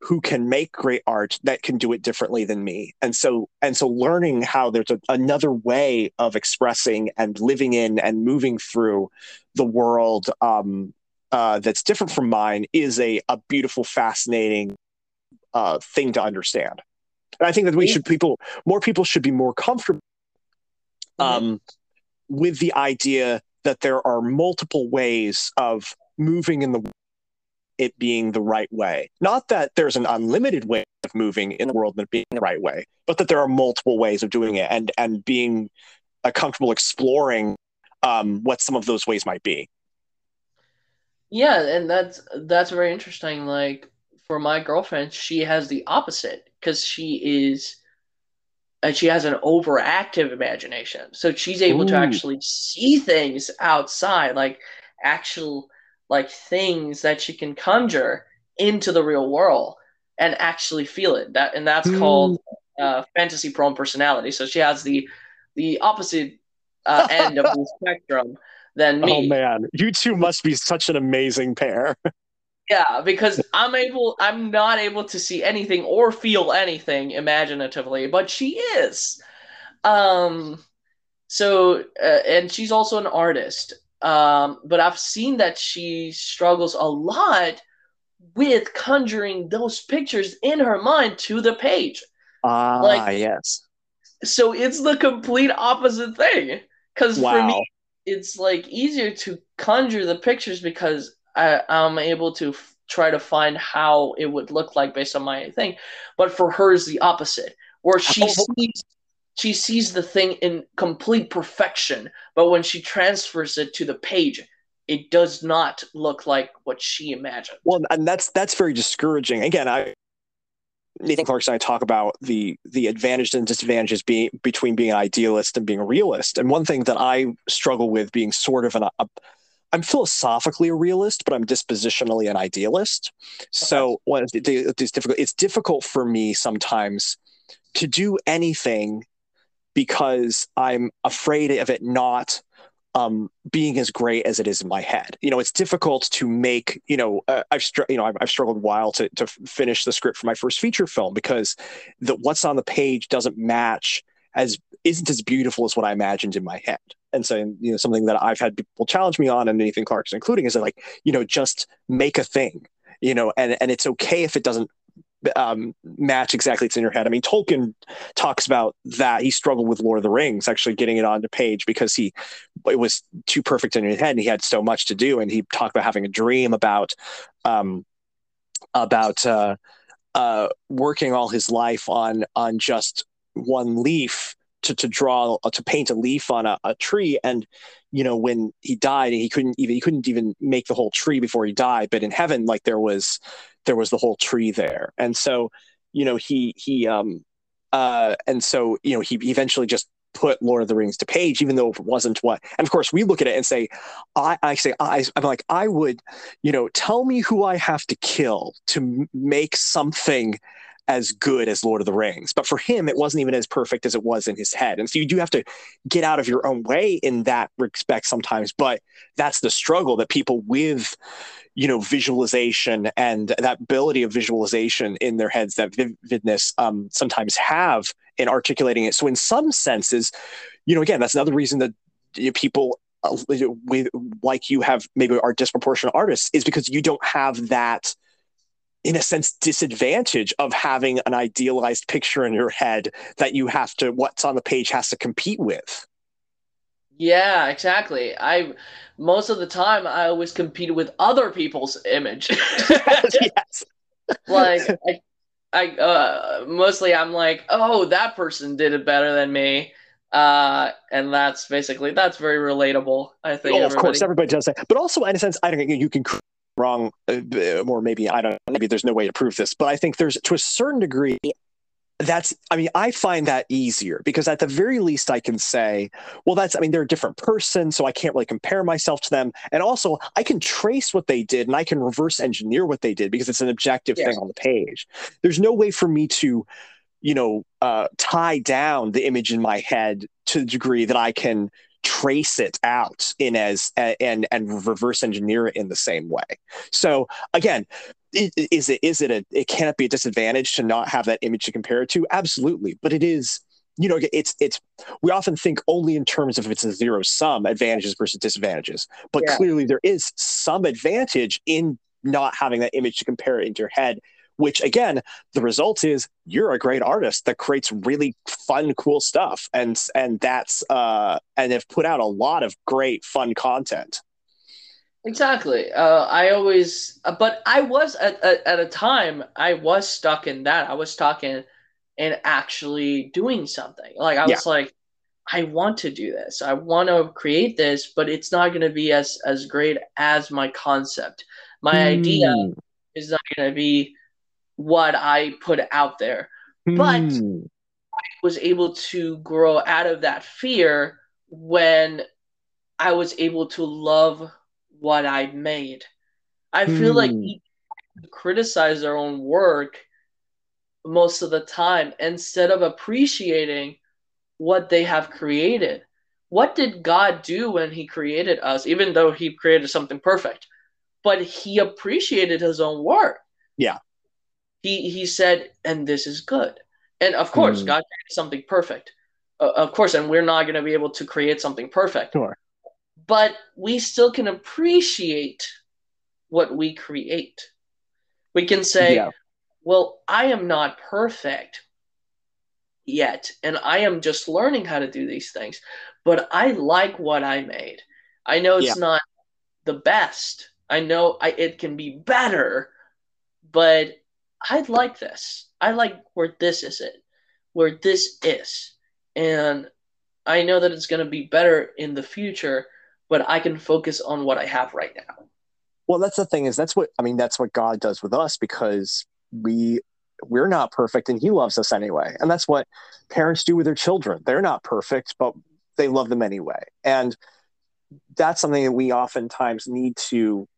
who can make great art that can do it differently than me. And so and so learning how there's a, another way of expressing and living in and moving through the world um, uh, that's different from mine is a a beautiful, fascinating uh, thing to understand. And I think that we should people more people should be more comfortable mm-hmm. um, with the idea that there are multiple ways of moving in the it being the right way. Not that there's an unlimited way of moving in the world and being the right way, but that there are multiple ways of doing it and and being uh, comfortable exploring um, what some of those ways might be. Yeah, and that's that's very interesting. Like for my girlfriend, she has the opposite because she is and she has an overactive imagination. So she's able Ooh. to actually see things outside, like actual like things that she can conjure into the real world and actually feel it. That and that's mm. called uh, fantasy prone personality. So she has the the opposite uh, end of the spectrum than me. Oh man, you two must be such an amazing pair. Yeah, because I'm able, I'm not able to see anything or feel anything imaginatively, but she is. Um, so, uh, and she's also an artist. Um, but I've seen that she struggles a lot with conjuring those pictures in her mind to the page. Ah, like, yes. So it's the complete opposite thing. Because wow. for me, it's like easier to conjure the pictures because I, am able to f- try to find how it would look like based on my thing. But for her is the opposite, where she oh. sees she sees the thing in complete perfection, but when she transfers it to the page, it does not look like what she imagined. Well, and that's that's very discouraging. Again, I Nathan Clarkson and I talk about the the advantages and disadvantages being between being an idealist and being a realist. And one thing that I struggle with being sort of an a, I'm philosophically a realist, but I'm dispositionally an idealist. So when it's difficult, it's difficult for me sometimes to do anything because I'm afraid of it not um, being as great as it is in my head. You know, it's difficult to make. You know, uh, I've str- you know I've, I've, struggled a while to to finish the script for my first feature film because the what's on the page doesn't match as isn't as beautiful as what I imagined in my head and so you know something that I've had people challenge me on and Nathan Clarkson including is that like you know just make a thing you know and and it's okay if it doesn't um, match exactly it's in your head. I mean, Tolkien talks about that. He struggled with Lord of the Rings, actually getting it onto page because he it was too perfect in his head, and he had so much to do. And he talked about having a dream about um, about uh, uh, working all his life on on just one leaf to, to draw uh, to paint a leaf on a, a tree and you know when he died he couldn't even he couldn't even make the whole tree before he died but in heaven like there was there was the whole tree there and so you know he he um uh and so you know he eventually just put Lord of the Rings to page, even though it wasn't what. And of course, we look at it and say, I, I say, I, I'm like, I would, you know, tell me who I have to kill to make something as good as Lord of the Rings. But for him, it wasn't even as perfect as it was in his head. And so you do have to get out of your own way in that respect sometimes. But that's the struggle that people with, you know, visualization and that ability of visualization in their heads, that vividness um, sometimes have in articulating it. So in some senses, you know, again, that's another reason that you know, people uh, with like you have maybe are disproportionate artists is because you don't have that in a sense disadvantage of having an idealized picture in your head that you have to what's on the page has to compete with yeah exactly i most of the time i always competed with other people's image yes. like i i uh mostly i'm like oh that person did it better than me uh, and that's basically that's very relatable. I think. Oh, of course, everybody does that. But also, in a sense, I think you can wrong, uh, or maybe I don't know, maybe there's no way to prove this, but I think there's to a certain degree that's i mean i find that easier because at the very least i can say well that's i mean they're a different person so i can't really compare myself to them. And also i can trace what they did and i can reverse engineer what they did because it's an objective thing on the page. There's no way for me to you know uh, tie down the image in my head to the degree that i can trace it out in as and and reverse engineer it in the same way. So again, is it is it a it can't be a disadvantage to not have that image to compare it to? Absolutely, but it is. You know, it's it's. We often think only in terms of if it's a zero sum advantages versus disadvantages, but yeah. clearly there is some advantage in not having that image to compare it into your head which again the result is you're a great artist that creates really fun cool stuff and and that's uh and have put out a lot of great fun content exactly uh i always uh, but i was at, at, at a time i was stuck in that i was stuck in in actually doing something like i was like I want to do this. I want to create this, but it's not going to be as as great as my concept. My mm. idea hmm. is not going to be what I put out there. Mm. But hmm. I was able to grow out of that fear when I was able to love what I made. I feel mm. like hmm. criticize their own work most of the time instead of appreciating what they have created. What did God do when He created us, even though He created something perfect? But He appreciated His own work. Yeah. He, he said, and this is good. And of course, mm. God created something perfect. Uh, of course, and we're not going to be able to create something perfect. Sure. But we still can appreciate what we create. We can say, yeah. well, I am not perfect yet, and I am just learning how to do these things, but I like what I made. I know it's yeah. not the best. I know I, it can be better, but I like this. I like where this is it, where this is. And I know that it's going to be better in the future, but I can focus on what I have right now. Well, that's the thing is that's what I mean. That's what God does with us because we we're not perfect and He loves us anyway, and that's what parents do with their children. They're not perfect, but they love them anyway, and that's something that we oftentimes need to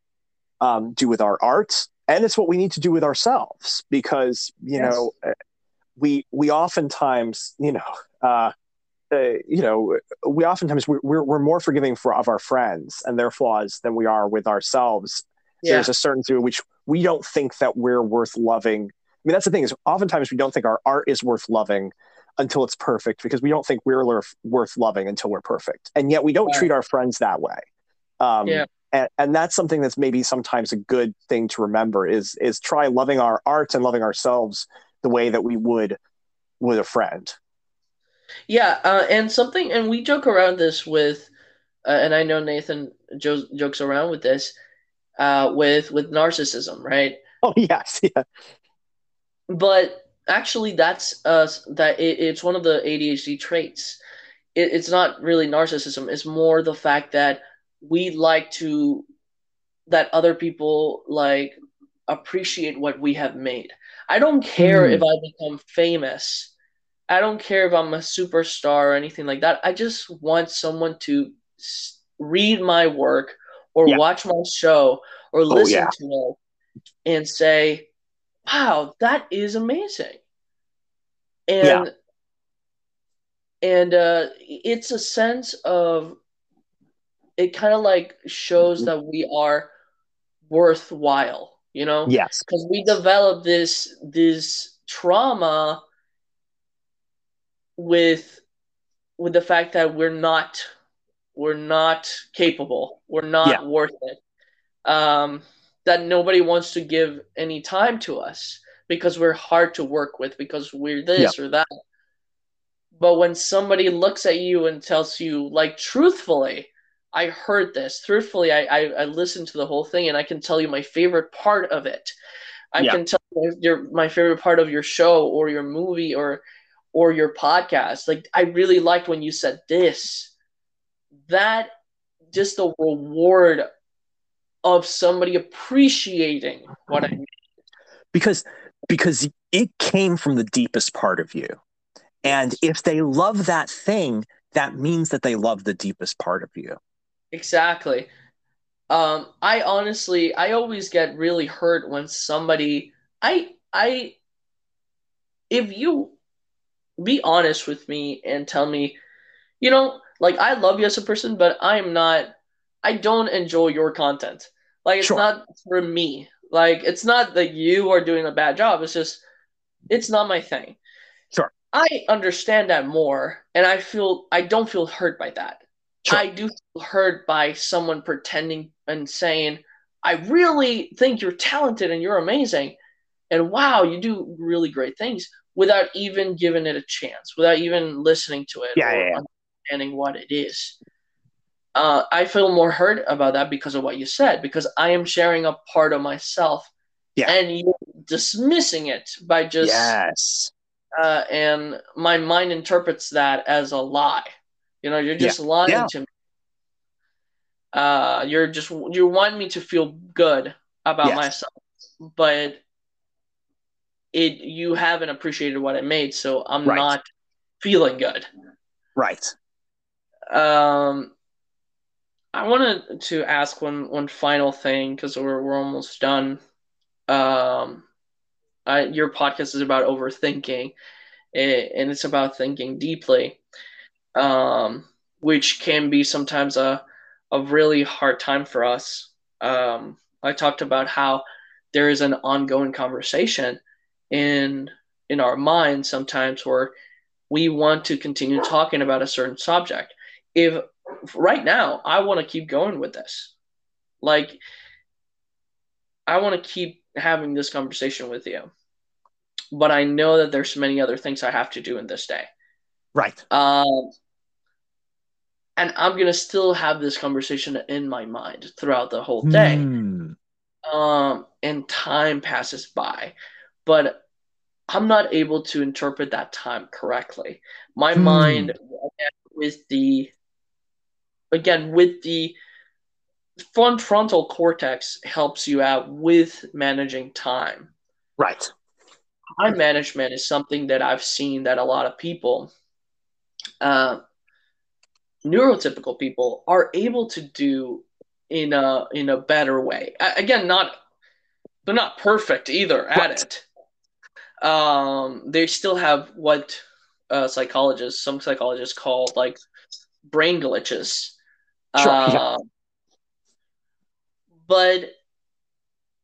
um, do with our art, and it's what we need to do with ourselves because you yes. know we we oftentimes you know. Uh, uh, you know, we oftentimes we're, we're more forgiving for of our friends and their flaws than we are with ourselves. Yeah. There's a certain to which we don't think that we're worth loving. I mean, that's the thing is oftentimes we don't think our art is worth loving until it's perfect because we don't think we're worth loving until we're perfect. And yet we don't treat our friends that way. Um, yeah. And, and that's something that's maybe sometimes a good thing to remember is is try loving our art and loving ourselves the way that we would with a friend. Yeah, uh, and something, and we joke around this with, uh, and I know Nathan jo- jokes around with this, uh, with with narcissism, right? Oh yes, yeah. But actually, that's uh that it, it's one of the ADHD traits. It, it's not really narcissism; it's more the fact that we like to that other people like appreciate what we have made. I don't care mm. if I become famous I don't care if I'm a superstar or anything like that. I just want someone to read my work or yeah. watch my show or oh, listen oh, yeah. to it and say, "Wow, that is amazing." And yeah. and uh, it's a sense of it kind of like shows that we are worthwhile, you know? Yes. Because we develop this this trauma with with the fact that we're not we're not capable we're not yeah. worth it um, that nobody wants to give any time to us because we're hard to work with because we're this yeah. or that but when somebody looks at you and tells you like truthfully i heard this truthfully i i, I listened to the whole thing and i can tell you my favorite part of it i yeah. can tell you your my favorite part of your show or your movie or or your podcast. Like I really liked when you said this. That just the reward of somebody appreciating what I mean. Because because it came from the deepest part of you. And if they love that thing, that means that they love the deepest part of you. Exactly. Um, I honestly, I always get really hurt when somebody, I, I, if you be honest with me and tell me, you know, like I love you as a person, but I'm not. I don't enjoy your content. Like it's sure. not for me. Like it's not that you are doing a bad job. It's just it's not my thing. Sure. I understand that more, and I feel I don't feel hurt by that. Sure. I do feel hurt by someone pretending and saying, "I really think you're talented and you're amazing." and wow, you do really great things without even giving it a chance, without even listening to it yeah, or yeah, understanding what it is. Uh, I feel more hurt about that because of what you said, because I am sharing a part of myself, yeah. and you're dismissing it by just yes, uh, and my mind interprets that as a lie. You know, you're just yeah. lying yeah. to me. Uh, you're just you want me to feel good about yes. myself, but it you haven't appreciated what I made, so I'm right. not feeling good. Right. Um, I wanted to ask one one final thing because we're we're almost done. um, I, your podcast is about overthinking, and it's about thinking deeply, um, which can be sometimes a a really hard time for us. Um, I talked about how there is an ongoing conversation in in our mind sometimes where we want to continue talking about a certain subject. If right now I want to keep going with this, like I want to keep having this conversation with you, but I know that there's many other things I have to do in this day. Right. Um, and I'm gonna still have this conversation in my mind throughout the whole day. Hmm. Um, and time passes by, but I'm not able to interpret that time correctly. My Hmm. mind, with the again with the front frontal cortex helps you out with managing time. Right. Time management is something that I've seen that a lot of people, uh, neurotypical people, are able to do in a in a better way. Again, not they're not perfect either at Right. it. Um, they still have what uh, psychologists, some psychologists call like brain glitches. Sure, yeah. Uh, But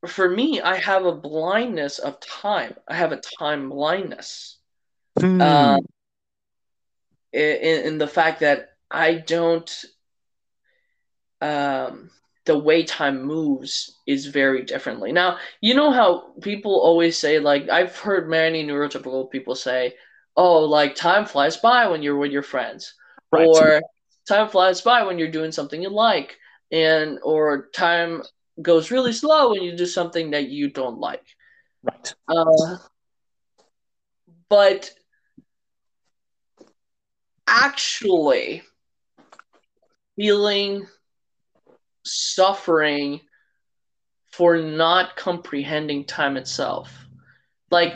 for me, I have a blindness of time. I have a time blindness. Hmm. Uh, in, in the fact that I don't, um, the way time moves is very differently. Now, you know how people always say, like, I've heard many neurotypical people say, oh, like, time flies by when you're with your friends, right. or time flies by when you're doing something you like, and, or time goes really slow when you do something that you don't like. right. Uh, but actually feeling suffering for not comprehending time itself. Like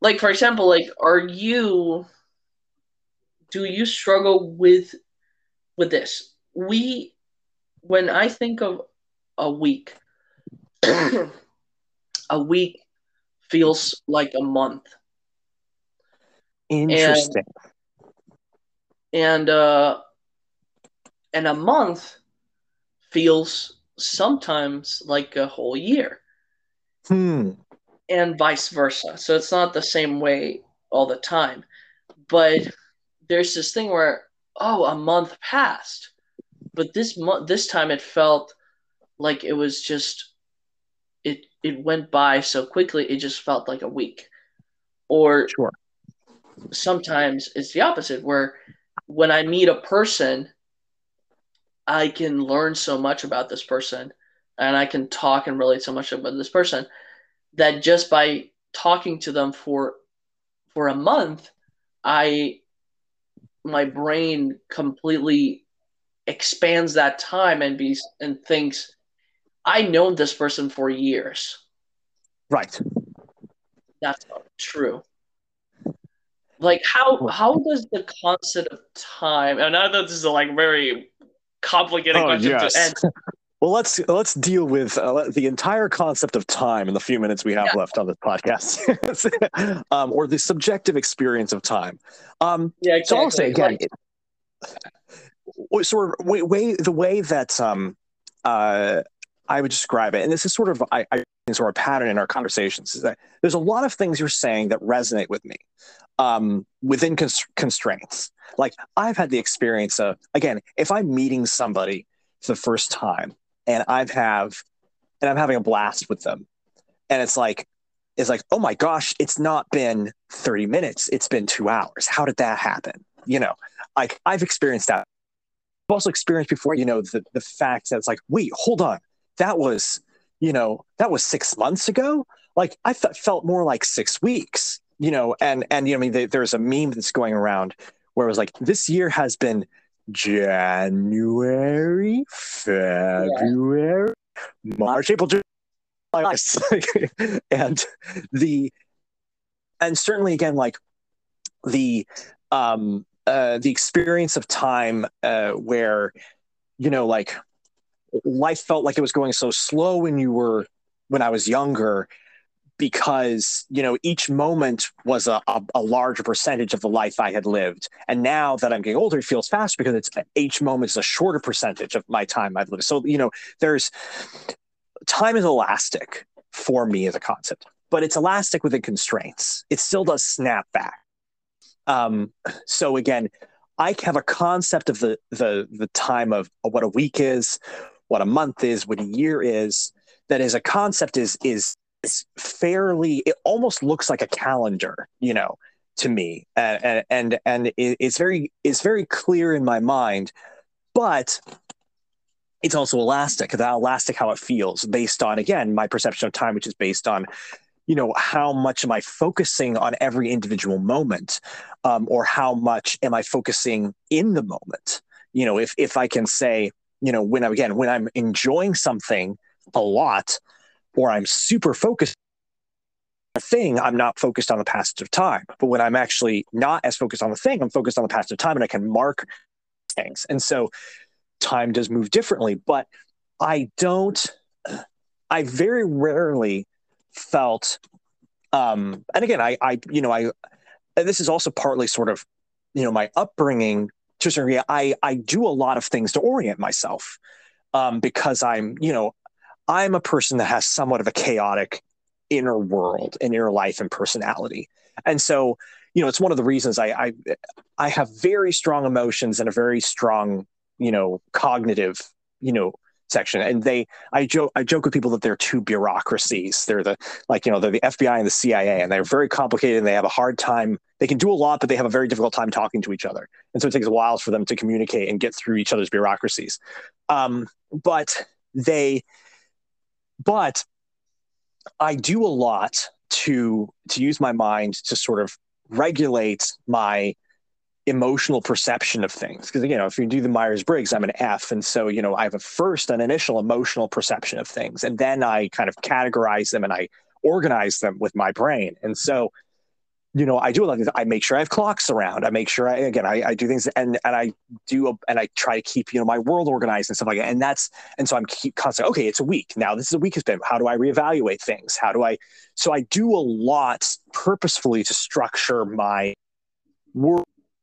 like for example, like are you do you struggle with with this? We when I think of a week a week feels like a month. Interesting. and uh and a month feels sometimes like a whole year hmm. and vice versa so it's not the same way all the time but there's this thing where oh a month passed but this month this time it felt like it was just it it went by so quickly it just felt like a week or Sure. Sometimes it's the opposite where when i meet a person i can learn so much about this person and i can talk and relate so much about this person that just by talking to them for for a month i my brain completely expands that time and be and thinks i known this person for years Right. that's true like how how does the concept of time and i know this is a like very complicated Oh, question yes. to end Well, let's let's deal with uh, the entire concept of time in the few minutes we have Yeah. left on this podcast, um, or the subjective experience of time. Um, yeah so I'll say again, Like, it, way, way the way that um, uh, I would describe it, and this is sort of I, I sort of pattern in our conversations is that there's a lot of things you're saying that resonate with me um, within cons- constraints. Like I've had the experience of again, if I'm meeting somebody for the first time and I've have and I'm having a blast with them, and it's like it's like oh my gosh, it's not been 30 minutes, it's been two hours. How did that happen? You know, like I've experienced that. I've also experienced before, you know, the the fact that it's like, wait, hold on, that was, you know, that was six months ago. Like I felt more like six weeks, you know, and and you know, I mean, there- there's a meme that's going around where it was like, this year has been January, February, March, April, June, and the and certainly again like the um uh the experience of time uh where you know like life felt like it was going so slow when you were when I was younger because you know each moment was a, a, a, larger percentage of the life I had lived, and now that I'm getting older, it feels faster because it's each moment is a shorter percentage of my time I've lived. So you know, there's time is elastic for me as a concept, but it's elastic within constraints. It still does snap back. Um, so again, I have a concept of the the the time of what a week is, what a month is, what a year is. That is a concept is is is fairly. It almost looks like a calendar, you know, to me, and and and it's very it's very clear in my mind, but it's also elastic. That elastic how it feels based on again my perception of time, which is based on you know how much am i focusing on every individual moment um, or how much am i focusing in the moment you know if if i can say you know when I'm, again when i'm enjoying something a lot or i'm super focused on a thing i'm not focused on the passage of time. But when i'm actually not as focused on the thing i'm focused on the passage of time and i can mark things. And so time does move differently but i don't i very rarely felt um and again i i you know i this is also partly sort of you know my upbringing to a certain degree i i do a lot of things to orient myself um because i'm you know i'm a person that has somewhat of a chaotic inner world and inner life and personality. And so you know it's one of the reasons i i i have very strong emotions and a very strong you know cognitive you know section. And they i joke i joke with people that they're two bureaucracies. They're the like you know they're the fbi and the cia and they're very complicated and they have a hard time they can do a lot but they have a very difficult time talking to each other. And so it takes a while for them to communicate and get through each other's bureaucracies. Um, but they but i do a lot to to use my mind to sort of regulate my emotional perception of things. Because you know if you do the myers-briggs i'm an f and so you know i have a first an initial emotional perception of things and then i kind of categorize them and i organize them with my brain. And so you know i do a lot of i make sure i have clocks around. I make sure i again i, I do things and and i do a, and i try to keep you know my world organized and stuff like that. And that's and so i'm keep constantly okay it's a week. Now this is a week has been how do i reevaluate things? How do i so i do a lot purposefully to structure my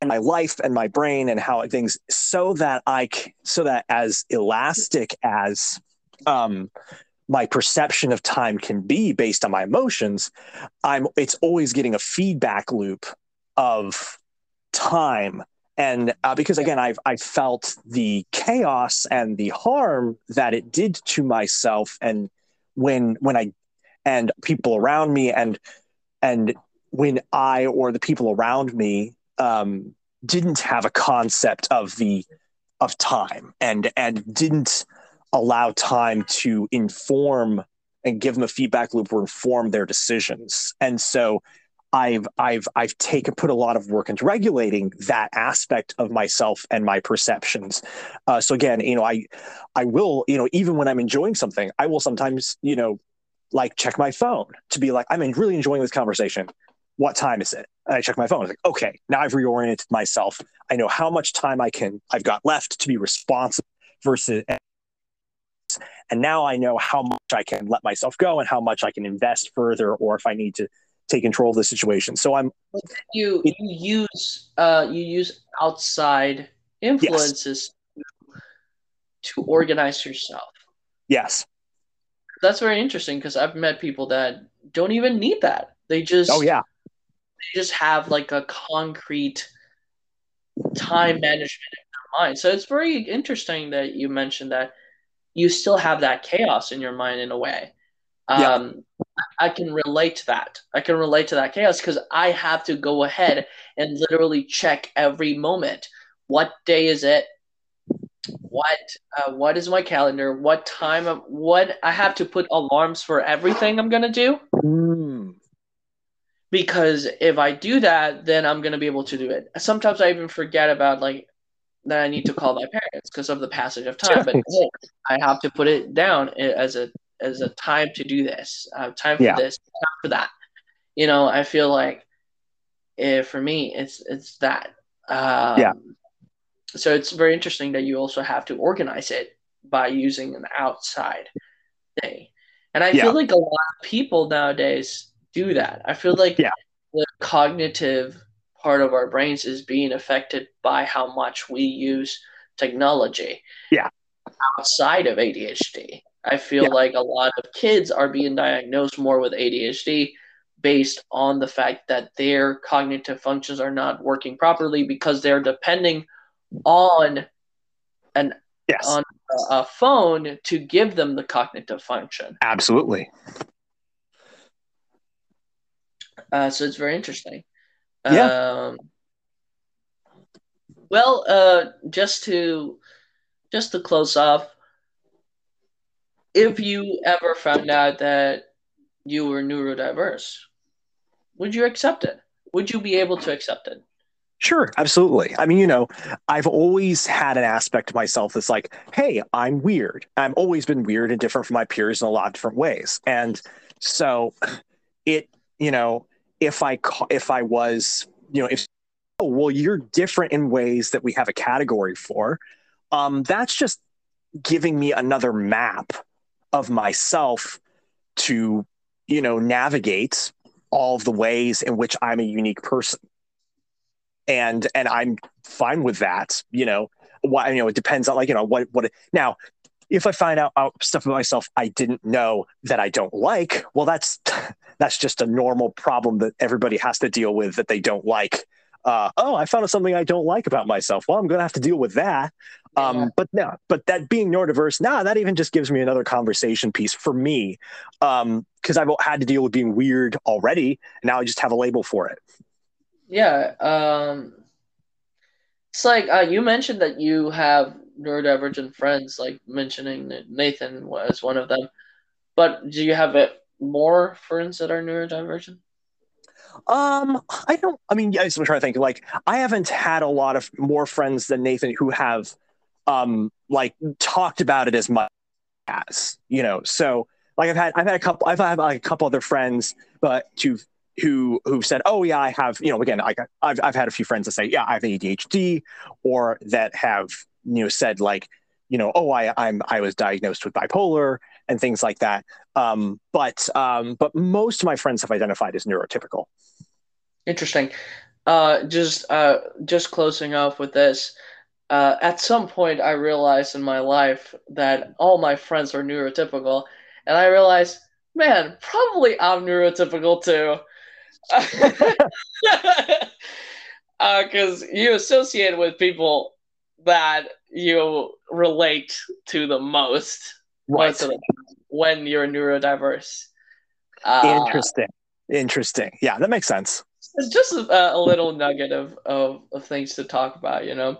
world my life and my brain and how things so that I so that as elastic as um, my perception of time can be based on my emotions, I'm it's always getting a feedback loop of time. And uh, because again I've I felt the chaos and the harm that it did to myself and when when I and people around me and and when I or the people around me um, didn't have a concept of the of time and and didn't allow time to inform and give them a feedback loop or inform their decisions. And so I've I've I've taken put a lot of work into regulating that aspect of myself and my perceptions. Uh, so again, you know, I I will you know even when I'm enjoying something, I will sometimes you know like check my phone to be like I'm really enjoying this conversation what time is it? And I check my phone. I was like, okay, now I've reoriented myself. I know how much time I can I've got left to be responsible versus and now I know how much I can let myself go and how much I can invest further or if I need to take control of the situation. So I'm you you use uh you use outside influences yes. to organize yourself. Yes. That's very interesting because I've met people that don't even need that. They just Oh yeah they just have like a concrete time management in their mind. So it's very interesting that you mentioned that you still have that chaos in your mind in a way. Yeah. Um, I can relate to that. I can relate to that chaos because I have to go ahead and literally check every moment. What day is it? What uh, what is my calendar? What time? Of, what I have to put alarms for everything I'm gonna do. Mm because if I do that, then I'm gonna be able to do it. Sometimes I even forget about like that I need to call my parents because of the passage of time. But hey, I have to put it down as a as a time to do this, uh, time for yeah. this, time for that. You know, I feel like eh, for me, it's it's that. Um, yeah. So it's very interesting that you also have to organize it by using an outside thing. And I Yeah. feel like a lot of people nowadays do that. I feel like Yeah. the cognitive part of our brains is being affected by how much we use technology. Yeah. Outside of ADHD. I feel Yeah. like a lot of kids are being diagnosed more with ADHD based on the fact that their cognitive functions are not working properly because they're depending on Yes, on a phone to give them the cognitive function. absolutely. Uh, so it's very interesting. Yeah. Um, well, uh, just to just to close off, if you ever found out that you were neurodiverse, would you accept it? Would you be able to accept it? Sure, absolutely. I mean, you know, I've always had an aspect of myself that's like, hey, I'm weird. I've always been weird and different from my peers in a lot of different ways. And so it, you know, if I if I was, you know, if oh, well, you're different in ways that we have a category for, um, that's just giving me another map of myself to, you know, navigate all of the ways in which I'm a unique person and and I'm fine with that. You know, Why you know, it depends on like you know what what. Now, if I find out, out stuff about myself I didn't know that I don't like, well, that's that's just a normal problem that everybody has to deal with that they don't like. Uh, oh, I found something I don't like about myself. Well, I'm going to have to deal with that. Um, But no, but that being neurodiverse, nah, that even just gives me another conversation piece for me, because I've had to deal with being weird already. And now I just have a label for it. Yeah. Um, it's like uh, you mentioned that you have neurodivergent friends, like mentioning Nathan was one of them. But do you have it more friends that are neurodivergent? Um, I don't. I mean, yes, I'm trying to think. Like, I haven't had a lot of more friends than Nathan who have, um, like talked about it as much as you know. So, like, I've had I've had a couple. I've had like a couple other friends, but who who who've said, "Oh yeah, I have." You know, again, like I've I've had a few friends that say, "Yeah, I have ADHD," or that have you know said like, you know, "Oh, I I'm I was diagnosed with bipolar." And things like that. Um, but um, but most of my friends have identified as neurotypical. Interesting. Uh, just uh, just closing off with this. Uh, at some point, I realized in my life that all my friends are neurotypical, and I realized, man, probably I'm neurotypical too. Because you associate with people that you relate to the most most of the time when you're neurodiverse. Uh, Interesting. Interesting. Yeah, that makes sense. it's just a, a little nugget of, of, of things to talk about, you know.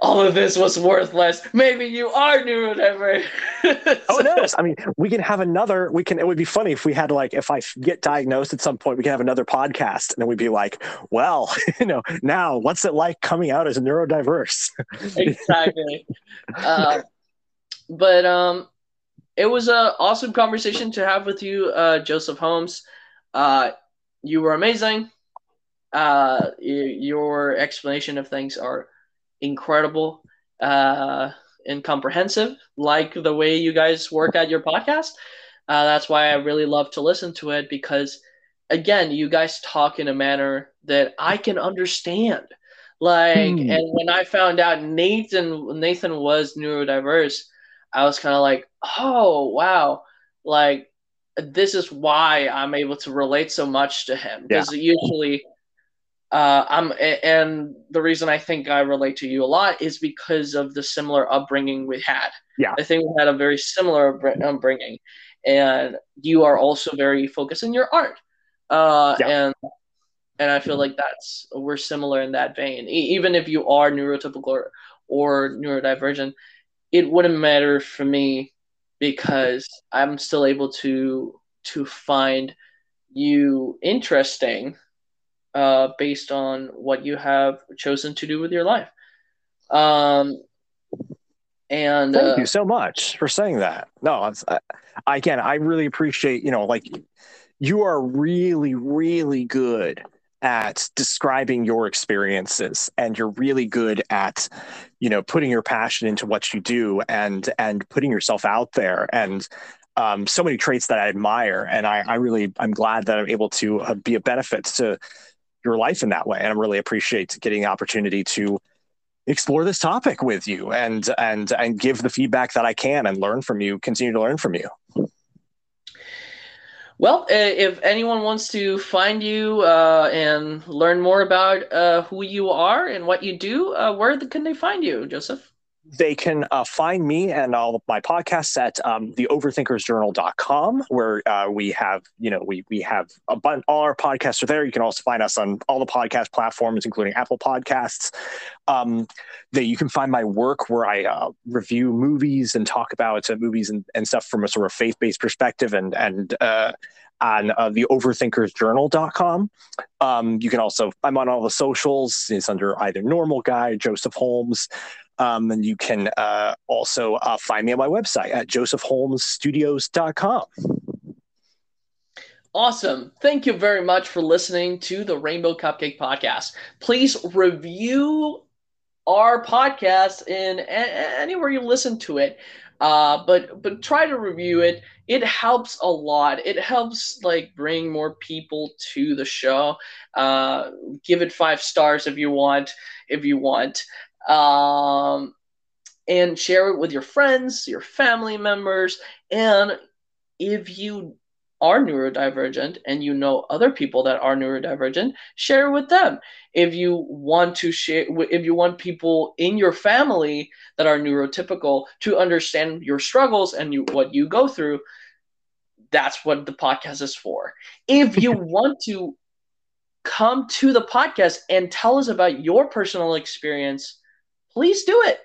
All of this was worthless. Maybe you are neurodiverse. Oh no! I mean, we can have another. We can. It would be funny if we had like, if I get diagnosed at some point, we can have another podcast, and then we'd be like, well, you know, now what's it like coming out as neurodiverse? exactly. Uh, but um, it was an awesome conversation to have with you, uh, Joseph Holmes. Uh, you were amazing. Uh, your explanation of things are incredible uh, and comprehensive, like the way you guys work at your podcast. Uh, that's why I really love to listen to it because, again, you guys talk in a manner that I can understand. Like, Hmm. and when I found out Nathan Nathan was neurodiverse, I was kind of like, oh wow, like this is why I'm able to relate so much to him because usually. Uh, I'm, and the reason I think I relate to you a lot is because of the similar upbringing we had. Yeah. I think we had a very similar upbringing, and you are also very focused in your art. Uh, Yeah. and and I feel like that's we're similar in that vein. E- even if you are neurotypical or, or neurodivergent, it wouldn't matter for me because I'm still able to to find you interesting uh, based on what you have chosen to do with your life. Um, and Thank uh, you so much for saying that. No, it's, I, again, I really appreciate. You know, like you are really, really good at describing your experiences and you're really good at you know putting your passion into what you do and and putting yourself out there. And um, so many traits that I admire and I, I really I'm glad that I'm able to uh, be a benefit to your life in that way. And I really appreciate getting the opportunity to explore this topic with you and and and give the feedback that I can and learn from you continue to learn from you well, uh, if anyone wants to find you uh, and learn more about uh, who you are and what you do, uh, where can they find you, Joseph? They can uh, find me and all of my podcasts at um, theoverthinkersjournal.com where uh, we have you know we we have a bunch all our podcasts are there you can also find us on all the podcast platforms including apple podcasts um, that you can find my work where i uh, review movies and talk about uh, movies and, and stuff from a sort of faith-based perspective and and uh, on uh, the overthinkersjournal.com. Um, you can also, I'm on all the socials. It's under either normal guy, Joseph Holmes. Um, and you can uh, also uh, find me on my website at josephholmesstudios.com. Awesome. Thank you very much for listening to the Rainbow Cupcake Podcast. Please review our podcast in a- anywhere you listen to it. Uh, but but try to review it. It helps a lot. It helps like bring more people to the show. Uh, give it five stars if you want. If you want um, and share it with your friends, your family members, and if you are neurodivergent and you know other people that are neurodivergent, share with them. If you want to share, if you want people in your family that are neurotypical to understand your struggles and you, what you go through, that's what the podcast is for. If you want to come to the podcast and tell us about your personal experience, please do it.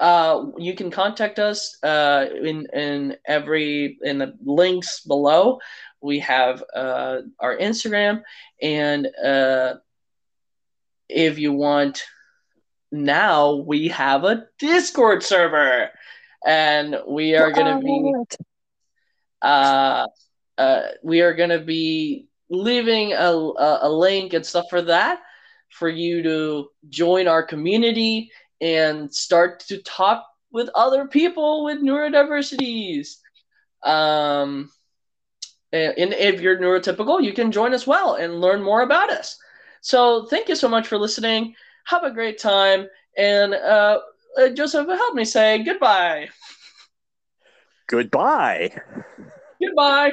Uh, you can contact us uh, in in every in the links below. We have uh, our Instagram, and uh, if you want, now we have a Discord server, and we are going to be. Uh, uh, we are going to be leaving a, a, a link and stuff for that for you to join our community and start to talk with other people with neurodiversities. Um, and if you're neurotypical, you can join as well and learn more about us. So thank you so much for listening. Have a great time. And uh, uh Joseph, help me say goodbye. Goodbye. Goodbye.